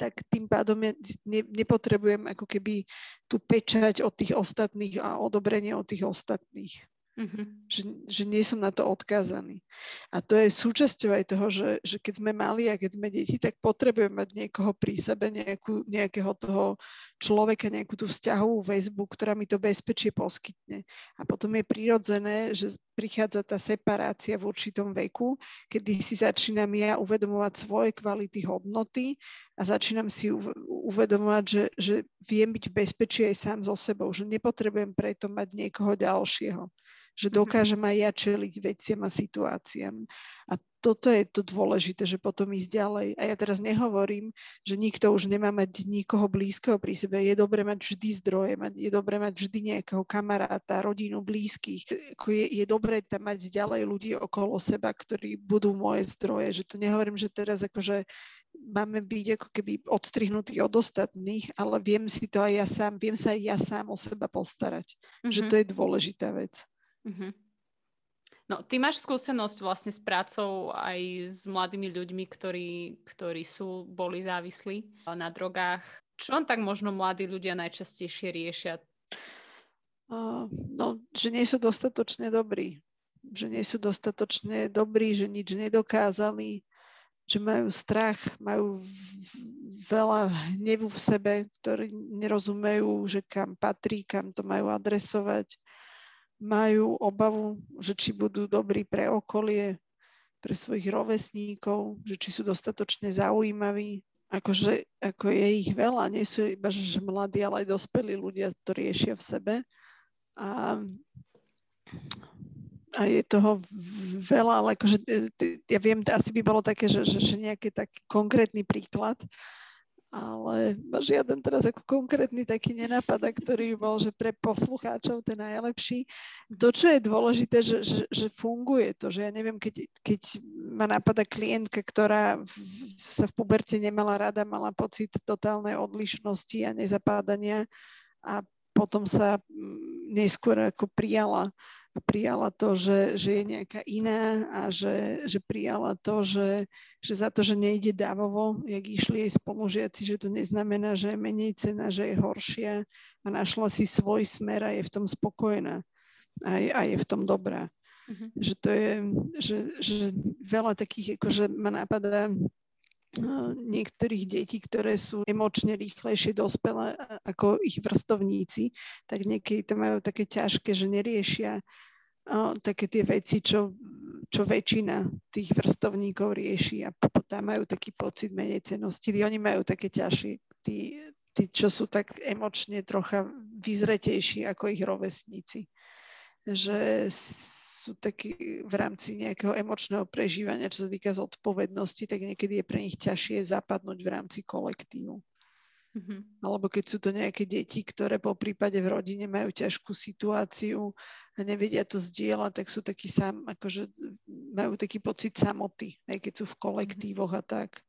B: tak tým pádom ja ne, nepotrebujem ako keby tú pečať od tých ostatných a odobrenie od tých ostatných. Mm-hmm. Že, že nie som na to odkázaný. A to je súčasťou aj toho, že, že keď sme mali a keď sme deti, tak potrebujeme mať niekoho pri sebe, nejakú, nejakého toho človeka, nejakú tú vzťahovú väzbu, ktorá mi to bezpečie poskytne. A potom je prirodzené, že prichádza tá separácia v určitom veku, kedy si začínam ja uvedomovať svoje kvality hodnoty a začínam si uvedomovať, že, že viem byť v bezpečí aj sám so sebou, že nepotrebujem preto mať niekoho ďalšieho že mhm. dokážem aj ja čeliť veciam a situáciám. A toto je to dôležité, že potom ísť ďalej. A ja teraz nehovorím, že nikto už nemá mať nikoho blízkeho pri sebe. Je dobré mať vždy zdroje, je dobré mať vždy nejakého kamaráta, rodinu, blízkych. Je, je dobré tam mať ďalej ľudí okolo seba, ktorí budú moje zdroje. Že to nehovorím, že teraz akože máme byť ako keby odstrihnutí od ostatných, ale viem si to aj ja sám, viem sa aj ja sám o seba postarať. Mm-hmm. Že to je dôležitá vec. Uh-huh.
A: No, ty máš skúsenosť vlastne s prácou aj s mladými ľuďmi, ktorí, ktorí sú, boli závislí na drogách. Čo tak možno mladí ľudia najčastejšie riešia?
B: Uh, no, že nie sú dostatočne dobrí. Že nie sú dostatočne dobrí, že nič nedokázali, že majú strach, majú veľa hnevu v sebe, ktorí nerozumejú, že kam patrí, kam to majú adresovať majú obavu, že či budú dobrí pre okolie, pre svojich rovesníkov, že či sú dostatočne zaujímaví. Akože, ako je ich veľa, nie sú iba že, mladí, ale aj dospelí ľudia to riešia v sebe. A, a je toho veľa, ale akože, ja viem, asi by bolo také, že, že, že nejaký taký konkrétny príklad, ale žiaden teraz ako konkrétny taký nenapadá, ktorý bol, že pre poslucháčov ten najlepší. To, čo je dôležité, že, že, že funguje to, že ja neviem, keď, keď ma napadá klientka, ktorá v, sa v puberte nemala rada, mala pocit totálnej odlišnosti a nezapádania a potom sa mm, neskôr ako prijala prijala to, že, že je nejaká iná a že, že prijala to, že, že za to, že nejde dávovo, jak išli jej spolužiaci, že to neznamená, že je menej cena, že je horšia a našla si svoj smer a je v tom spokojná a je, a je v tom dobrá. Mm-hmm. Že to je, že, že veľa takých, akože ma napadá niektorých detí, ktoré sú emočne rýchlejšie dospelé ako ich vrstovníci, tak niekedy to majú také ťažké, že neriešia také tie veci, čo, čo väčšina tých vrstovníkov rieši a potom majú taký pocit menej cenosti. Oni majú také ťažšie, tí, tí, čo sú tak emočne trocha vyzretejší ako ich rovesníci že sú takí v rámci nejakého emočného prežívania, čo sa týka zodpovednosti, tak niekedy je pre nich ťažšie zapadnúť v rámci kolektívu. Mm-hmm. Alebo keď sú to nejaké deti, ktoré po prípade v rodine majú ťažkú situáciu a nevedia to zdieľať, tak sú takí sam, akože majú taký pocit samoty, aj keď sú v kolektívoch a tak.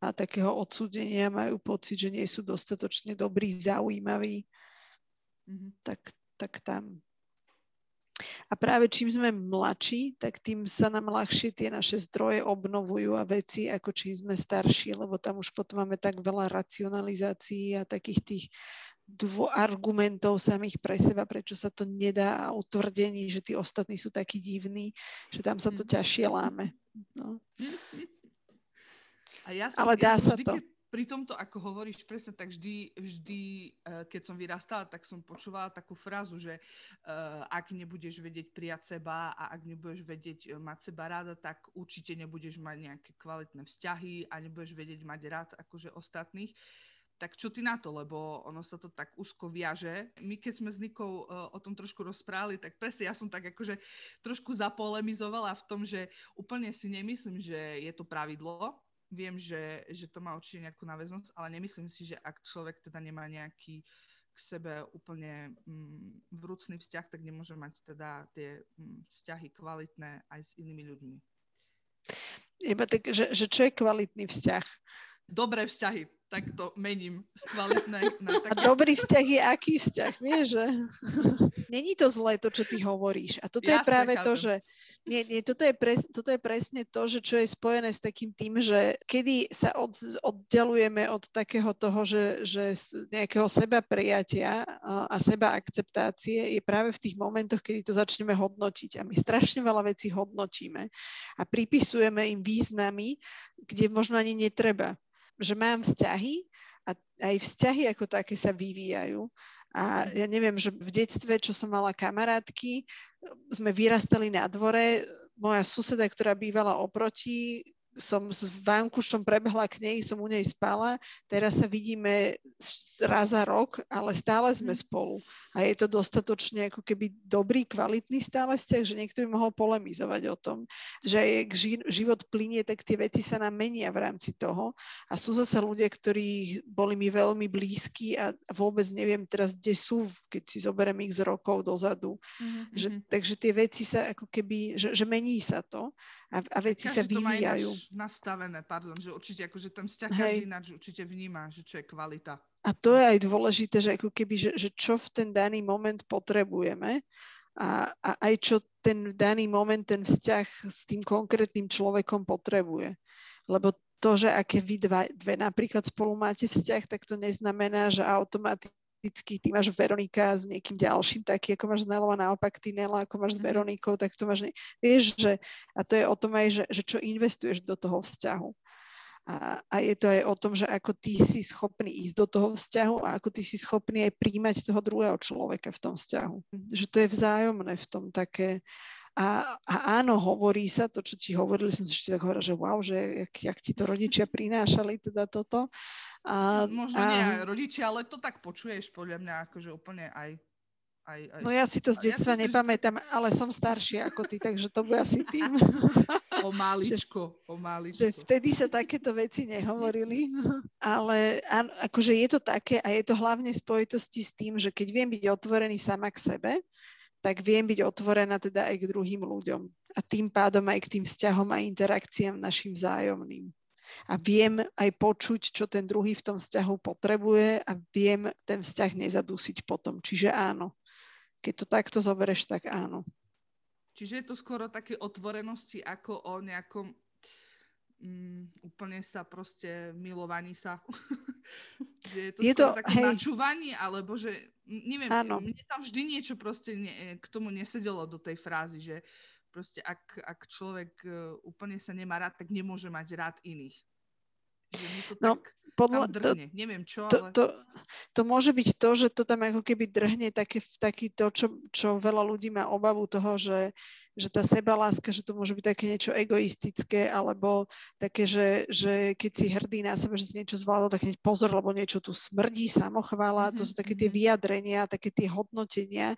B: A takého odsúdenia majú pocit, že nie sú dostatočne dobrí, zaujímaví. Mm-hmm. Tak, tak tam a práve čím sme mladší, tak tým sa nám ľahšie tie naše zdroje obnovujú a veci, ako čím sme starší, lebo tam už potom máme tak veľa racionalizácií a takých tých dvo argumentov samých pre seba, prečo sa to nedá a utvrdení, že tí ostatní sú takí divní, že tam sa to mhm. ťažšie láme. No.
C: A ja som, Ale dá ja som sa vždy, to. Keď pri tomto, ako hovoríš presne, tak vždy, vždy uh, keď som vyrastala, tak som počúvala takú frázu, že uh, ak nebudeš vedieť prijať seba a ak nebudeš vedieť uh, mať seba ráda, tak určite nebudeš mať nejaké kvalitné vzťahy a nebudeš vedieť mať rád akože ostatných. Tak čo ty na to, lebo ono sa to tak úzko viaže. My keď sme s Nikou o tom trošku rozprávali, tak presne ja som tak akože trošku zapolemizovala v tom, že úplne si nemyslím, že je to pravidlo, viem, že, že to má určite nejakú náväznosť, ale nemyslím si, že ak človek teda nemá nejaký k sebe úplne mm, vrúcný vzťah, tak nemôže mať teda tie mm, vzťahy kvalitné aj s inými ľuďmi.
B: Iba tak, že, že čo je kvalitný vzťah?
C: Dobré vzťahy, tak to mením z kvalitné na také...
B: A dobrý vzťah je aký vzťah, vieš, že? Není to zlé to, čo ty hovoríš. A toto Jasne, je práve chápem. to, že nie, nie, toto, je pres, toto je presne to, že čo je spojené s takým tým, že kedy sa od, oddelujeme od takého toho, že, že nejakého seba prijatia a, a seba akceptácie je práve v tých momentoch, kedy to začneme hodnotiť. A my strašne veľa vecí hodnotíme a pripisujeme im významy, kde možno ani netreba. Že mám vzťahy a aj vzťahy ako také sa vyvíjajú. A ja neviem, že v detstve, čo som mala kamarátky, sme vyrastali na dvore, moja suseda, ktorá bývala oproti, som s Vankušom prebehla k nej, som u nej spala, teraz sa vidíme raz za rok, ale stále sme mm. spolu. A je to dostatočne ako keby dobrý, kvalitný stále vzťah, že niekto by mohol polemizovať o tom, že je život plinie, tak tie veci sa nám menia v rámci toho. A sú zase ľudia, ktorí boli mi veľmi blízki a vôbec neviem teraz, kde sú, keď si zoberiem ich z rokov dozadu. Mm-hmm. Že, mhm. takže tie veci sa ako keby, že, že mení sa to a, a veci Každý sa vyvíjajú
C: nastavené, pardon, že určite akože ten vzťah každý ináč určite vníma, že čo je kvalita.
B: A to je aj dôležité, že ako keby, že, že čo v ten daný moment potrebujeme a, a aj čo ten daný moment, ten vzťah s tým konkrétnym človekom potrebuje. Lebo to, že aké vy dva, dve napríklad spolu máte vzťah, tak to neznamená, že automaticky vždycky ty máš Veronika s niekým ďalším, taký ako máš s Nelou a naopak ty Nela, ako máš s mhm. Veronikou, tak to máš, ne... vieš, že, a to je o tom aj, že, že čo investuješ do toho vzťahu. A, a je to aj o tom, že ako ty si schopný ísť do toho vzťahu a ako ty si schopný aj príjmať toho druhého človeka v tom vzťahu. Že to je vzájomné v tom také, a, a áno, hovorí sa to, čo ti hovorili, som si ešte tak hovorila, že wow, že jak, jak ti to rodičia prinášali teda toto.
C: A, no, Možno a, nie rodičia, ale to tak počuješ podľa mňa akože úplne aj Aj, aj...
B: No ja si to z
C: Ja
B: detstva
C: si-
B: nepamätám, ale som staršia ako ty, takže to bude asi tým.
C: O maličko, o maličko.
B: že vtedy sa takéto veci nehovorili, ale áno, akože je to také a je to hlavne v spojitosti s tým, že keď viem byť otvorený sama k sebe, tak viem byť otvorená teda aj k druhým ľuďom a tým pádom aj k tým vzťahom a interakciám našim vzájomným. A viem aj počuť, čo ten druhý v tom vzťahu potrebuje a viem ten vzťah nezadusiť potom. Čiže áno. Keď to takto zoberieš, tak áno.
C: Čiže je to skoro také otvorenosti ako o nejakom mm, úplne sa proste milovaní sa. že je to
B: Je to-
C: také
B: hej.
C: načúvanie, alebo že, neviem,
B: Áno.
C: mne tam vždy niečo proste ne, k tomu nesedelo do tej frázy, že proste ak, ak človek e, úplne sa nemá rád, tak nemôže mať rád iných.
B: No, Podľa, to.
C: Neviem čo,
B: to,
C: ale...
B: to, to môže byť to, že to tam ako keby drhne také, taký to, čo, čo veľa ľudí má obavu toho, že, že tá sebaláska, že to môže byť také niečo egoistické, alebo také, že, že keď si hrdý na seba, že si niečo zvládol, tak hneď pozor, lebo niečo tu smrdí, samochvála, to
C: Mhm,
B: sú také tie
C: mhm.
B: vyjadrenia, také tie hodnotenia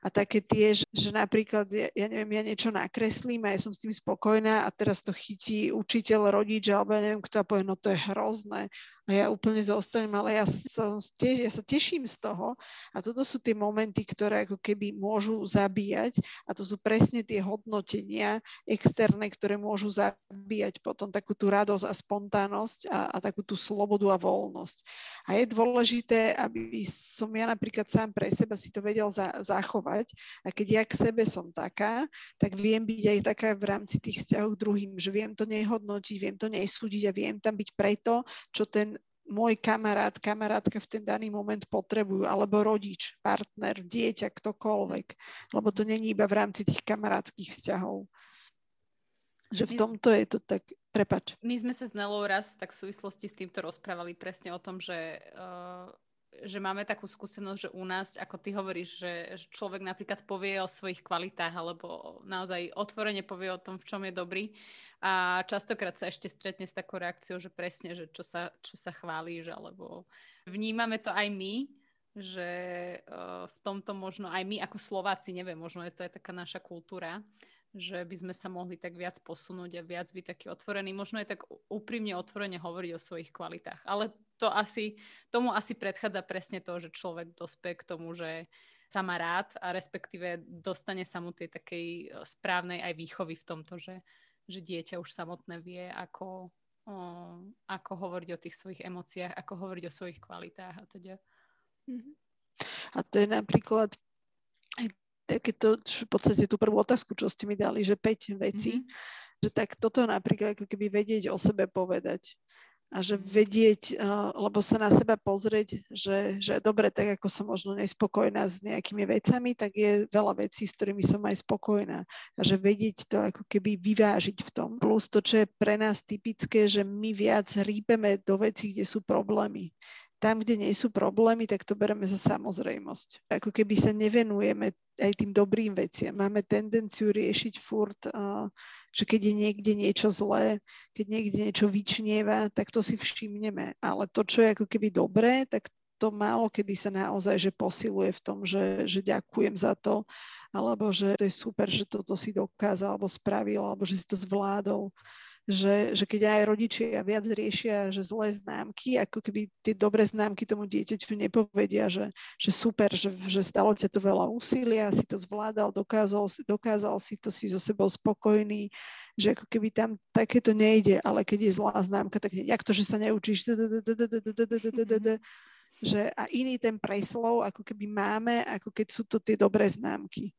B: a také tie, že, že napríklad, ja, ja neviem, ja niečo nakreslím a ja som s tým spokojná a teraz to chytí učiteľ, rodič, alebo ja neviem kto a povie, no to je hrozné a ja úplne zostanem, ale ja sa, te- ja sa teším z toho. A toto sú tie momenty, ktoré ako keby môžu zabíjať. A to sú presne tie hodnotenia externé, ktoré môžu zabíjať potom takú tú radosť a spontánnosť a, a takú tú slobodu a voľnosť. A je dôležité, aby som ja napríklad sám pre seba si to vedel za, zachovať. A keď ja k sebe som taká, tak viem byť aj taká v rámci tých vzťahov k druhým, že viem to nehodnotiť, viem to nesúdiť a viem tam byť preto, čo ten môj kamarát, kamarátka v ten daný moment potrebujú, alebo rodič, partner, dieťa, ktokoľvek. Lebo to není iba v rámci tých kamarátskych vzťahov. Že v tomto je to tak, prepač.
A: My sme sa s Nelou raz tak v súvislosti s týmto rozprávali presne o tom, že, uh, že máme takú skúsenosť, že u nás, ako ty hovoríš, že, že človek napríklad povie o svojich kvalitách alebo naozaj otvorene povie o tom, v čom je dobrý. A častokrát sa ešte stretne s takou reakciou, že presne, že čo sa, čo sa chválíš alebo vnímame to aj my, že uh, v tomto možno aj my ako Slováci, neviem, možno je to aj taká naša kultúra, že by sme sa mohli tak viac posunúť a viac byť taký otvorený. Možno je tak úprimne otvorene hovoriť o svojich kvalitách. Ale to asi, tomu asi predchádza presne to, že človek dospie k tomu, že sa má rád a respektíve dostane sa mu tej takej e, správnej aj výchovy v tomto, že, že dieťa už samotné vie, ako, o, ako hovoriť o tých svojich emóciách, ako hovoriť o svojich kvalitách a teda.
B: A to je napríklad aj takéto, v podstate tú prvú otázku, čo ste mi dali, že 5 vecí,
C: Mhm.
B: že tak toto napríklad ako keby vedieť o sebe povedať. A že
C: Mhm.
B: vedieť, uh, lebo sa na seba pozrieť, že, že dobre, tak ako som možno nespokojná s nejakými vecami, tak je veľa vecí, s ktorými som aj spokojná. A že vedieť to ako keby vyvážiť v tom. Plus to, čo je pre nás typické, že my viac rýpeme do vecí, kde sú problémy tam, kde nie sú problémy, tak to bereme za samozrejmosť. Ako keby sa nevenujeme aj tým dobrým veciam. Máme tendenciu riešiť furt, uh, že keď je niekde niečo zlé, keď niekde niečo vyčnieva, tak to si všimneme. Ale to, čo je ako keby dobré, tak to málo kedy sa naozaj že posiluje v tom, že, že ďakujem za to, alebo že to je super, že toto si dokázal, alebo spravil, alebo že si to zvládol že, že keď aj rodičia viac riešia, že zlé známky, ako keby tie dobré známky tomu dieťaťu nepovedia, že, že super, že, že stalo ťa to veľa úsilia, si to zvládal, dokázal, dokázal si to, si so sebou spokojný, že ako keby tam takéto nejde, ale keď je zlá známka, tak jak to, že sa neučíš, že a iný ten preslov ako keby máme, ako keď sú to tie dobré známky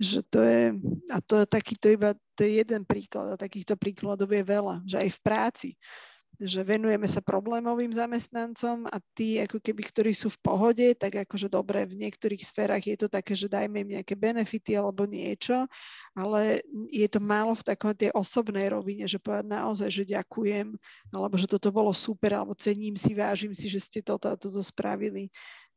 B: že to je, a to je takýto iba, to je jeden príklad a takýchto príkladov je veľa, že aj v práci, že venujeme sa problémovým zamestnancom a tí, ako keby, ktorí sú v pohode, tak akože dobre, v niektorých sférach je to také, že dajme im nejaké benefity alebo niečo, ale je to málo v takom tej osobnej rovine, že povedať naozaj, že ďakujem, alebo že toto bolo super, alebo cením si, vážim si, že ste toto a toto spravili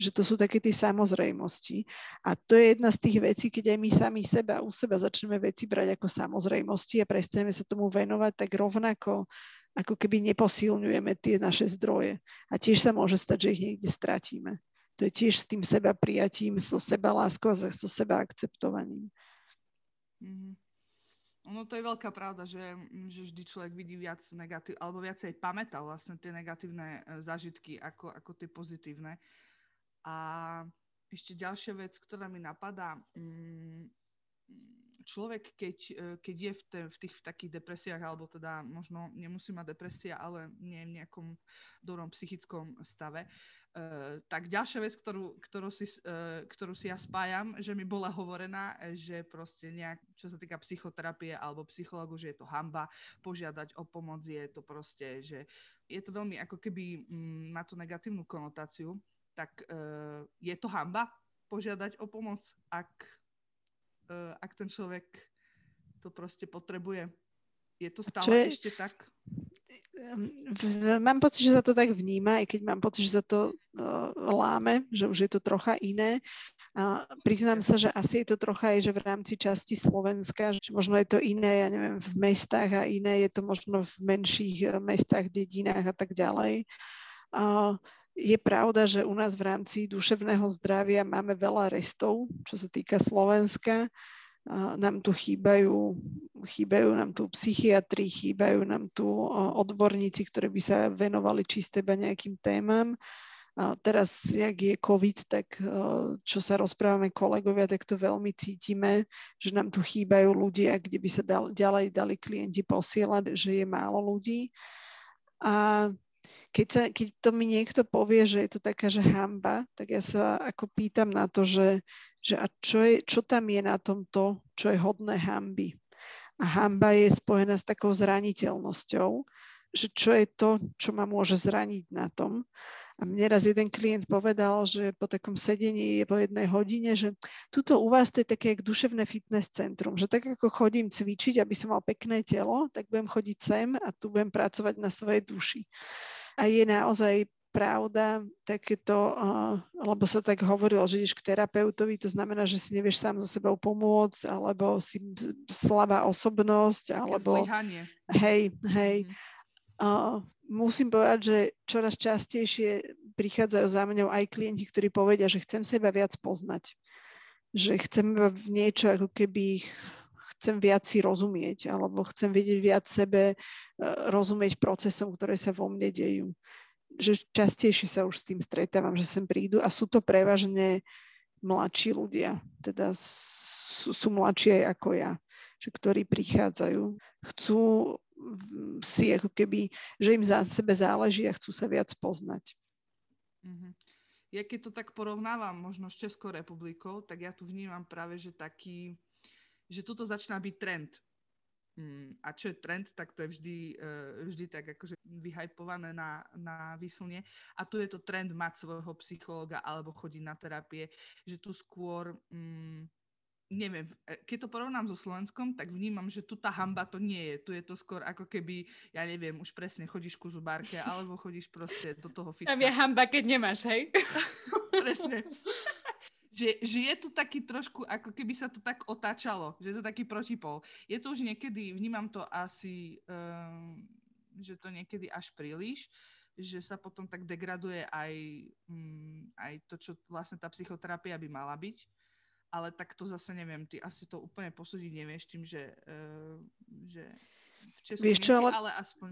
B: že to sú také tie samozrejmosti. A to je jedna z tých vecí, keď aj my sami seba, u seba začneme veci brať ako samozrejmosti a prestaneme sa tomu venovať, tak rovnako ako keby neposilňujeme tie naše zdroje. A tiež sa môže stať, že ich niekde stratíme. To je tiež s tým seba prijatím, so seba láskou a so seba akceptovaním.
C: Mm-hmm. No to je veľká pravda, že, že vždy človek vidí viac negatív, alebo viacej pamätá vlastne tie negatívne e, zážitky ako, ako tie pozitívne. A ešte ďalšia vec, ktorá mi napadá, mm, človek, keď, e, keď je v, te, v tých v takých depresiách, alebo teda možno nemusí mať depresia, ale nie je v nejakom dobrom psychickom stave, Uh, tak ďalšia vec, ktorú, ktorú, si, uh, ktorú si ja spájam, že mi bola hovorená, že proste nejak, čo sa týka psychoterapie alebo psychológu, že je to hamba požiadať o pomoc, je to proste, že je to veľmi ako keby mm, má to negatívnu konotáciu, tak uh, je to hamba požiadať o pomoc, ak, ak ten človek to proste potrebuje. Je to stále je... ešte tak?
B: mám pocit, že sa to tak vníma, aj keď mám pocit, že sa to uh, láme, že už je to trocha iné. A priznám sa, že asi je to trocha aj, že v rámci časti Slovenska, že možno je to iné, ja neviem, v mestách a iné je to možno v menších e, mestách, dedinách a tak ďalej. Uh, je pravda, že u nás v rámci duševného zdravia máme veľa restov, čo sa týka Slovenska nám tu chýbajú, chýbajú nám tu psychiatri, chýbajú nám tu odborníci, ktorí by sa venovali čiste iba nejakým témam. A teraz, jak je COVID, tak čo sa rozprávame kolegovia, tak to veľmi cítime, že nám tu chýbajú ľudia, kde by sa dal, ďalej dali klienti posielať, že je málo ľudí. A keď, sa, keď to mi niekto povie, že je to taká, že hamba, tak ja sa ako pýtam na to, že, že a čo, je, čo tam je na tomto, čo je hodné hamby. A hamba je spojená s takou zraniteľnosťou, že čo je to, čo ma môže zraniť na tom. A mne raz jeden klient povedal, že po takom sedení je po jednej hodine, že tuto u vás to je také duševné fitness centrum, že tak ako chodím cvičiť, aby som mal pekné telo, tak budem chodiť sem a tu budem pracovať na svojej duši. A je naozaj pravda takéto, uh, lebo sa tak hovorilo, že ideš k terapeutovi, to znamená, že si nevieš sám so sebou pomôcť, alebo si slabá osobnosť, alebo...
C: Zlyhanie.
B: Hej, hej. Mm-hmm. Uh, musím povedať, že čoraz častejšie prichádzajú za mňou aj klienti, ktorí povedia, že chcem seba viac poznať. Že chcem v niečo ako keby chcem viac si rozumieť, alebo chcem vedieť viac sebe, e, rozumieť procesom, ktoré sa vo mne dejú. Že častejšie sa už s tým stretávam, že sem prídu a sú to prevažne mladší ľudia, teda sú, sú mladší aj ako ja, že ktorí prichádzajú. Chcú si ako keby, že im za sebe záleží a chcú sa viac poznať.
C: Mm-hmm. Ja keď to tak porovnávam možno s Českou republikou, tak ja tu vnímam práve, že taký, že tuto začína byť trend. Mm, a čo je trend, tak to je vždy, uh, vždy tak akože vyhajpované na, na výslne. A tu je to trend mať svojho psychológa alebo chodiť na terapie, že tu skôr um, neviem, e, keď to porovnám so Slovenskom, tak vnímam, že tu tá hamba to nie je. Tu je to skôr ako keby, ja neviem, už presne chodíš ku zubárke, alebo chodíš proste do toho fitka.
A: Tam je hamba, keď nemáš, hej?
C: presne. že, že je tu taký trošku, ako keby sa to tak otáčalo, že je to taký protipol. Je to už niekedy, vnímam to asi, um, že to niekedy až príliš, že sa potom tak degraduje aj, um, aj to, čo vlastne tá psychoterapia by mala byť ale tak to zase neviem, ty asi to úplne posúdiť nevieš tým, že, uh, že v Česku Vieš čo, ale... ale aspoň...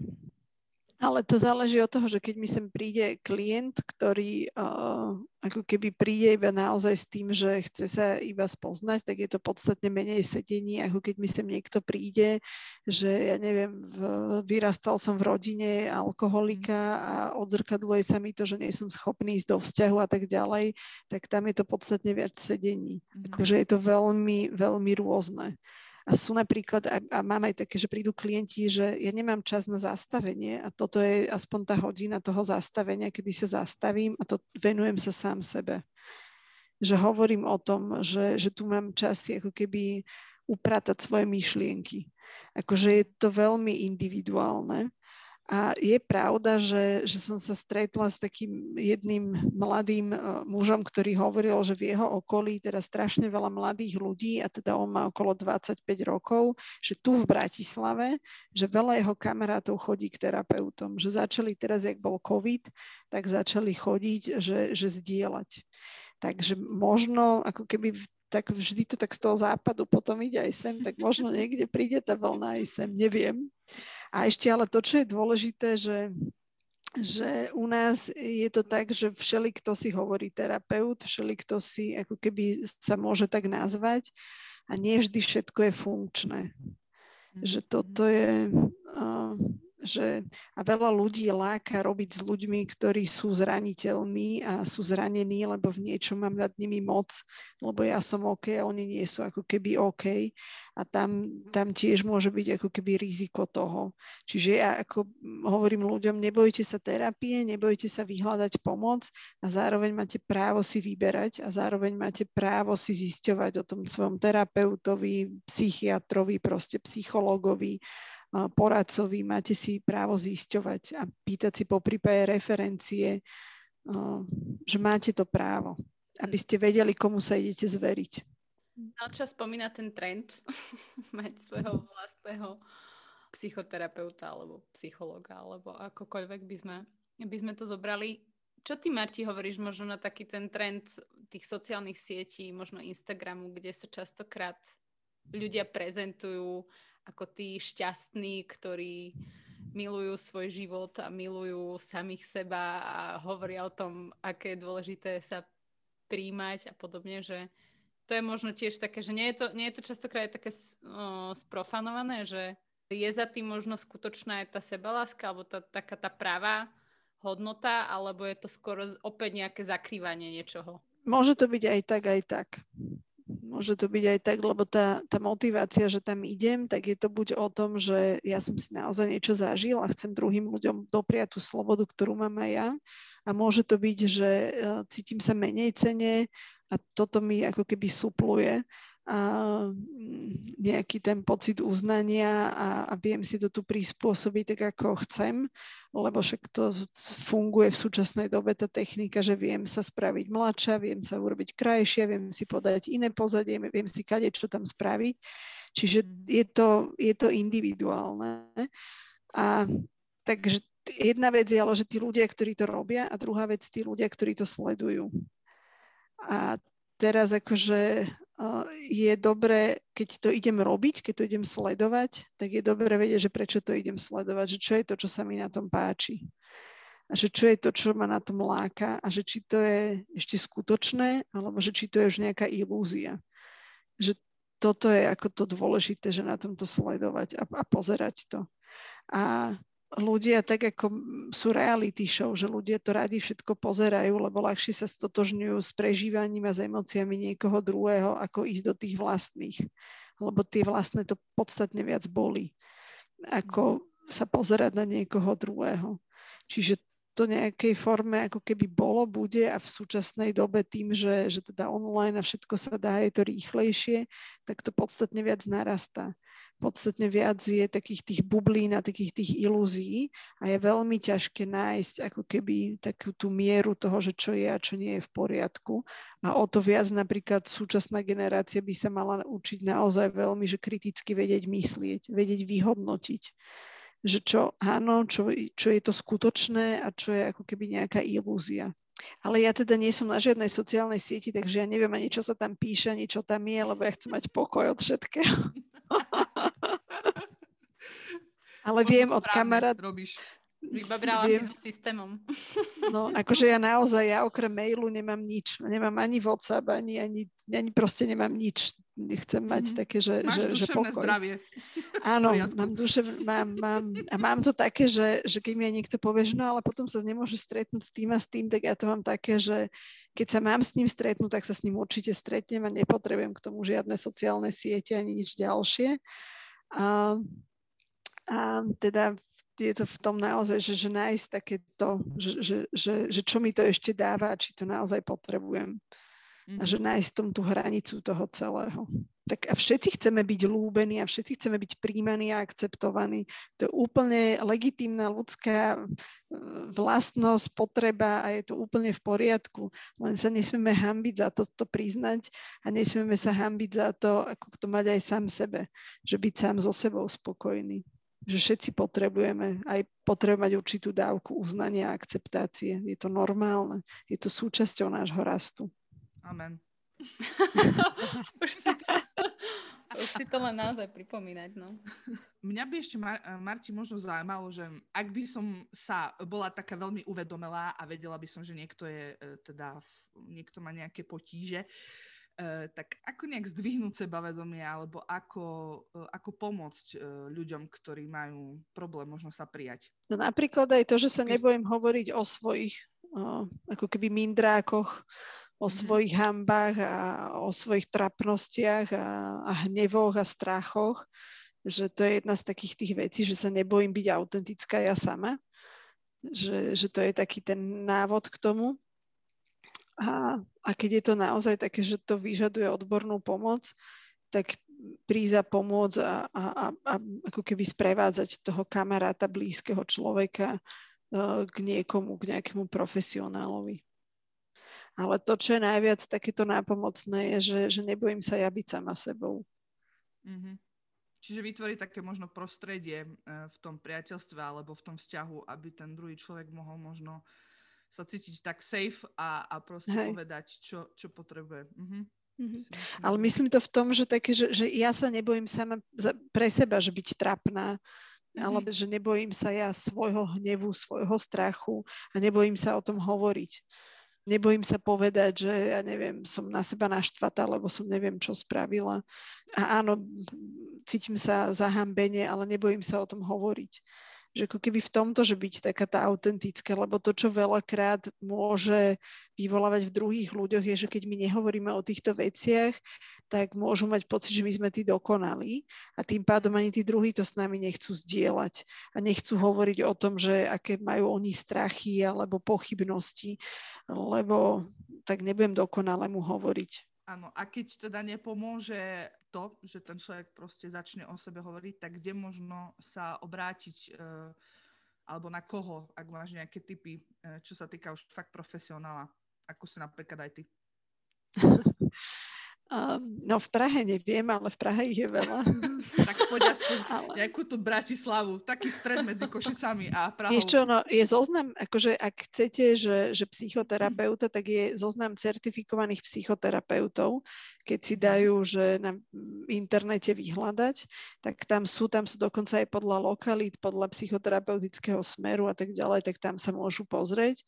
B: Ale to záleží od toho, že keď mi sem príde klient, ktorý uh, ako keby príde iba naozaj s tým, že chce sa iba spoznať, tak je to podstatne menej sedení, ako keď mi sem niekto príde, že ja neviem, v, vyrastal som v rodine alkoholika a odzrkadluje sa mi to, že nie som schopný ísť do vzťahu a tak ďalej, tak tam je to podstatne viac sedení. Mm-hmm. Takže je to veľmi, veľmi rôzne. A sú napríklad, a, a mám aj také, že prídu klienti, že ja nemám čas na zastavenie a toto je aspoň tá hodina toho zastavenia, kedy sa zastavím a to venujem sa sám sebe. Že hovorím o tom, že, že tu mám čas ako keby upratať svoje myšlienky. Akože je to veľmi individuálne. A je pravda, že, že som sa stretla s takým jedným mladým uh, mužom, ktorý hovoril, že v jeho okolí teda strašne veľa mladých ľudí, a teda on má okolo 25 rokov, že tu v Bratislave, že veľa jeho kamarátov chodí k terapeutom, že začali teraz, jak bol COVID, tak začali chodiť, že, že zdieľať. Takže možno ako keby tak vždy to tak z toho západu potom ide aj sem, tak možno niekde príde tá vlna aj sem, neviem. A ešte ale to, čo je dôležité, že že u nás je to tak, že všeli, kto si hovorí terapeut, všeli, kto si ako keby sa môže tak nazvať a nie vždy všetko je funkčné. Že toto je, uh, že a veľa ľudí láka robiť s ľuďmi, ktorí sú zraniteľní a sú zranení, lebo v niečom mám nad nimi moc, lebo ja som OK a oni nie sú ako keby OK a tam, tam tiež môže byť ako keby riziko toho. Čiže ja ako hovorím ľuďom, nebojte sa terapie, nebojte sa vyhľadať pomoc a zároveň máte právo si vyberať a zároveň máte právo si zisťovať o tom svojom terapeutovi, psychiatrovi, proste psychológovi, poradcovi, máte si právo zisťovať a pýtať si po prípade referencie, že máte to právo, aby ste vedeli, komu sa idete zveriť.
A: čo spomína ten trend mať svojho vlastného psychoterapeuta alebo psychologa, alebo akokoľvek by sme, by sme to zobrali. Čo ty, Marti, hovoríš možno na taký ten trend tých sociálnych sietí, možno Instagramu, kde sa častokrát ľudia prezentujú ako tí šťastní, ktorí milujú svoj život a milujú samých seba a hovoria o tom, aké je dôležité sa príjmať a podobne, že to je možno tiež také, že nie je to, nie je to častokrát také o, sprofanované, že je za tým možno skutočná aj tá sebaláska alebo tá, taká tá pravá hodnota, alebo je to skoro opäť nejaké zakrývanie niečoho?
B: Môže to byť aj tak, aj tak. Môže to byť aj tak, lebo tá, tá motivácia, že tam idem, tak je to buď o tom, že ja som si naozaj niečo zažil a chcem druhým ľuďom dopriať tú slobodu, ktorú mám aj ja. A môže to byť, že e, cítim sa menej cene a toto mi ako keby supluje nejaký ten pocit uznania a, a viem si to tu prispôsobiť tak, ako chcem, lebo však to funguje v súčasnej dobe tá technika, že viem sa spraviť mladšia, viem sa urobiť krajšia, viem si podať iné pozadie, viem si kade čo tam spraviť. Čiže mhm. je to, je to individuálne. A takže jedna vec je ale, že tí ľudia, ktorí to robia a druhá vec tí ľudia, ktorí to sledujú. A teraz akože je dobré, keď to idem robiť, keď to idem sledovať, tak je dobré vedieť, že prečo to idem sledovať, že čo je to, čo sa mi na tom páči. A že čo je to, čo ma na tom láka a že či to je ešte skutočné, alebo že či to je už nejaká ilúzia. Že toto je ako to dôležité, že na tomto sledovať a, a pozerať to. A ľudia tak ako sú reality show, že ľudia to radi všetko pozerajú, lebo ľahšie sa stotožňujú s prežívaním a s emóciami niekoho druhého, ako ísť do tých vlastných. Lebo tie vlastné to podstatne viac boli, ako sa pozerať na niekoho druhého. Čiže to nejakej forme ako keby bolo, bude a v súčasnej dobe tým, že, že teda online a všetko sa dá, je to rýchlejšie, tak to podstatne viac narastá podstatne viac je takých tých bublín a takých tých ilúzií a je veľmi ťažké nájsť ako keby takú tú mieru toho, že čo je a čo nie je v poriadku. A o to viac napríklad súčasná generácia by sa mala učiť naozaj veľmi, že kriticky vedieť myslieť, vedieť vyhodnotiť že čo áno, čo, čo je to skutočné a čo je ako keby nejaká ilúzia. Ale ja teda nie som na žiadnej sociálnej sieti, takže ja neviem ani, čo sa tam píše, ani čo tam je, lebo ja chcem mať pokoj od všetkého. Ale viem od kamarát...
C: Robíš.
A: Vybabrala viem. si so systémom.
B: No, akože ja naozaj, ja okrem mailu nemám nič. Nemám ani WhatsApp, ani, ani, ani proste nemám nič. Nechcem mať mm. také, že,
C: Máš
B: že,
C: že pokoj. zdravie.
B: Áno, mám duše, mám, mám, a mám to také, že, že keď mi aj niekto povie, že no ale potom sa nemôže stretnúť s tým a s tým, tak ja to mám také, že keď sa mám s ním stretnúť, tak sa s ním určite stretnem a nepotrebujem k tomu žiadne sociálne siete ani nič ďalšie. A, a teda je to v tom naozaj, že, že nájsť takéto, že, že, že, že čo mi to ešte dáva a či to naozaj potrebujem. A že nájsť tom tú hranicu toho celého. Tak a všetci chceme byť lúbení a všetci chceme byť príjmaní a akceptovaní. To je úplne legitímna ľudská e, vlastnosť, potreba a je to úplne v poriadku. Len sa nesmieme hambiť za to, to priznať a nesmieme sa hambiť za to, ako to mať aj sám sebe. Že byť sám so sebou spokojný že všetci potrebujeme aj potrebovať určitú dávku uznania a akceptácie. Je to normálne, je to súčasťou nášho rastu.
C: Amen.
A: už, si to, už si to len naozaj pripomínať, no.
C: Mňa by ešte, Mar- Marti, možno zaujímalo, že ak by som sa bola taká veľmi uvedomelá a vedela by som, že niekto je e, teda, niekto má nejaké potíže, Uh, tak ako nejak zdvihnúť sebavedomie alebo ako, uh, ako pomôcť ľuďom, ktorí majú problém možno sa prijať?
B: No napríklad aj to, že sa nebojím hovoriť o svojich ako keby mindrákoch, o mm-hmm. svojich hambách a o svojich trapnostiach a, a hnevoch a strachoch, že to je jedna z takých tých vecí, že sa nebojím byť autentická ja sama, že, že to je taký ten návod k tomu. A, a keď je to naozaj také, že to vyžaduje odbornú pomoc, tak prísť a pomôcť a, a, a, a ako keby sprevádzať toho kamaráta, blízkeho človeka uh, k niekomu, k nejakému profesionálovi. Ale to, čo je najviac takéto nápomocné, je, že, že nebojím sa ja byť sama sebou.
C: Mm-hmm. Čiže vytvoriť také možno prostredie e, v tom priateľstve alebo v tom vzťahu, aby ten druhý človek mohol možno sa cítiť tak safe a, a proste Hej. povedať, čo, čo potrebuje. Mm-hmm.
B: Mm-hmm. Ale myslím to v tom, že, také, že, že ja sa nebojím sama za, pre seba, že byť trapná, mm-hmm. alebo že nebojím sa ja svojho hnevu, svojho strachu a nebojím sa o tom hovoriť nebojím sa povedať, že ja neviem, som na seba naštvatá, lebo som neviem, čo spravila. A áno, cítim sa zahambenie, ale nebojím sa o tom hovoriť že ako keby v tomto, že byť taká tá autentická, lebo to, čo veľakrát môže vyvolávať v druhých ľuďoch, je, že keď my nehovoríme o týchto veciach, tak môžu mať pocit, že my sme tí dokonalí a tým pádom ani tí druhí to s nami nechcú zdieľať a nechcú hovoriť o tom, že aké majú oni strachy alebo pochybnosti, lebo tak nebudem dokonale mu hovoriť.
C: Áno, a keď teda nepomôže to, že ten človek proste začne o sebe hovoriť, tak kde možno sa obrátiť e, alebo na koho, ak máš nejaké typy, e, čo sa týka už fakt profesionála, ako si napríklad aj ty.
B: Um, no v Prahe neviem, ale v Prahe ich je veľa.
C: tak poď aspoň ale... nejakú tú Bratislavu, taký stred medzi Košicami a Prahou.
B: Vieš čo, no je zoznam, akože ak chcete, že, že psychoterapeuta, tak je zoznam certifikovaných psychoterapeutov, keď si dajú, že na internete vyhľadať, tak tam sú, tam sú dokonca aj podľa lokalít, podľa psychoterapeutického smeru a tak ďalej, tak tam sa môžu pozrieť.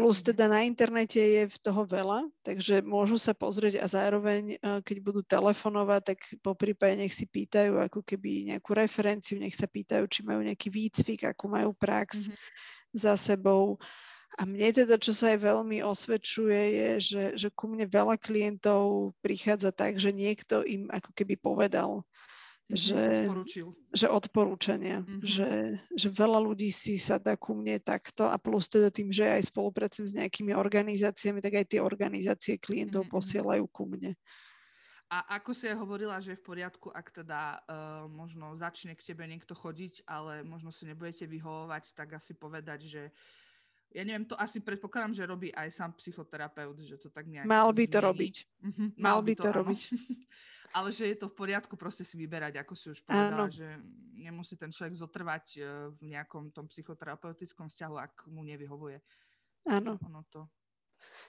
B: Plus teda na internete je v toho veľa, takže môžu sa pozrieť a zároveň, eh, keď budú telefonovať, tak po prípade nech si pýtajú ako keby nejakú referenciu, nech sa pýtajú, či majú nejaký výcvik, akú majú prax mm-hmm. za sebou. A mne teda, čo sa aj veľmi osvedčuje, je, že, že ku mne veľa klientov prichádza tak, že niekto im ako keby povedal, Mhm, že, že odporúčania, mm-hmm. že, že veľa ľudí si sa dá ku mne takto a plus teda tým, že aj spolupracujem s nejakými organizáciami, tak aj tie organizácie klientov mm-hmm. posielajú ku mne.
C: A ako si aj hovorila, že je v poriadku, ak teda uh, možno začne k tebe niekto chodiť, ale možno si nebudete vyhovovať, tak asi povedať, že ja neviem, to asi predpokladám, že robí aj sám psychoterapeut, že to tak nejak
B: Mal by to robiť. Uh-huh, mal, mal by to, to robiť.
C: ale že je to v poriadku proste si vyberať, ako si už povedala, Áno. že nemusí ten človek zotrvať e, v nejakom tom psychoterapeutickom vzťahu, ak mu nevyhovuje.
B: Áno.
C: Ono to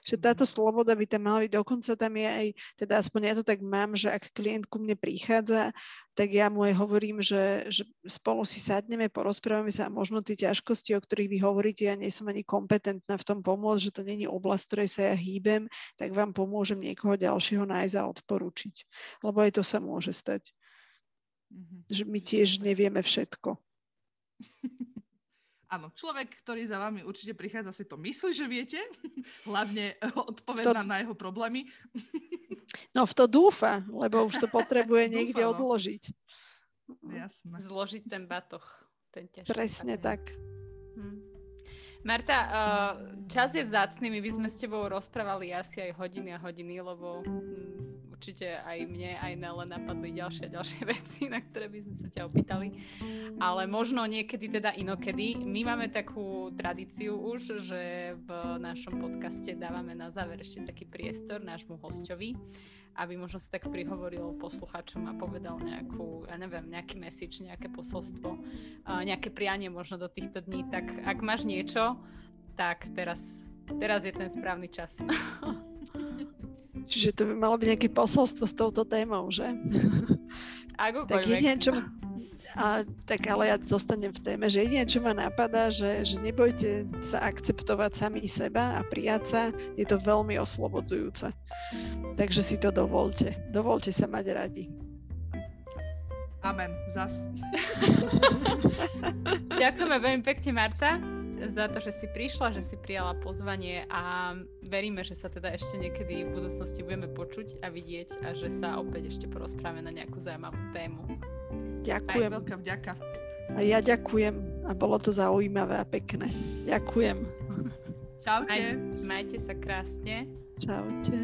B: že táto sloboda by tam mala byť. Dokonca tam je aj, teda aspoň ja to tak mám, že ak klient ku mne prichádza, tak ja mu aj hovorím, že, že spolu si sadneme, porozprávame sa a možno tie ťažkosti, o ktorých vy hovoríte, ja nie som ani kompetentná v tom pomôcť, že to není oblasť, ktorej sa ja hýbem, tak vám pomôžem niekoho ďalšieho nájsť a odporúčiť. Lebo aj to sa môže stať. Mm-hmm. Že my tiež nevieme všetko.
C: Áno, človek, ktorý za vami určite prichádza, si to myslí, že viete. Hlavne odpovedá to... na jeho problémy.
B: No v to dúfa, lebo už to potrebuje niekde dúfa, no. odložiť.
A: Jasné. Zložiť ten batoh. Ten ťažký
B: Presne
A: batoh.
B: tak.
A: Hm. Marta, uh, čas je vzácný, my by sme s tebou rozprávali asi aj hodiny a hodiny, lebo mm, určite aj mne, aj Nele napadli ďalšie ďalšie veci, na ktoré by sme sa ťa opýtali. Ale možno niekedy teda inokedy. My máme takú tradíciu už, že v našom podcaste dávame na záver ešte taký priestor nášmu hostovi aby možno sa tak prihovoril posluchačom a povedal nejakú, ja neviem, nejaký message, nejaké posolstvo, nejaké prianie možno do týchto dní, tak ak máš niečo, tak teraz, teraz je ten správny čas.
B: Čiže to by malo byť nejaké posolstvo s touto témou, že? tak jedine, čo, a, tak ale ja zostanem v téme, že jedine, čo ma napadá, že, že nebojte sa akceptovať sami seba a prijať sa, je to veľmi oslobodzujúce. Takže si to dovolte. Dovolte sa mať radi.
C: Amen. Zas.
A: Ďakujeme veľmi pekne, Marta, za to, že si prišla, že si prijala pozvanie a veríme, že sa teda ešte niekedy v budúcnosti budeme počuť a vidieť a že sa opäť ešte porozprávame na nejakú zaujímavú tému.
B: Ďakujem.
C: Aj veľká vďaka.
B: A ja ďakujem a bolo to zaujímavé a pekné. Ďakujem.
C: Čaute.
A: Maj, majte sa krásne.
B: Čaute.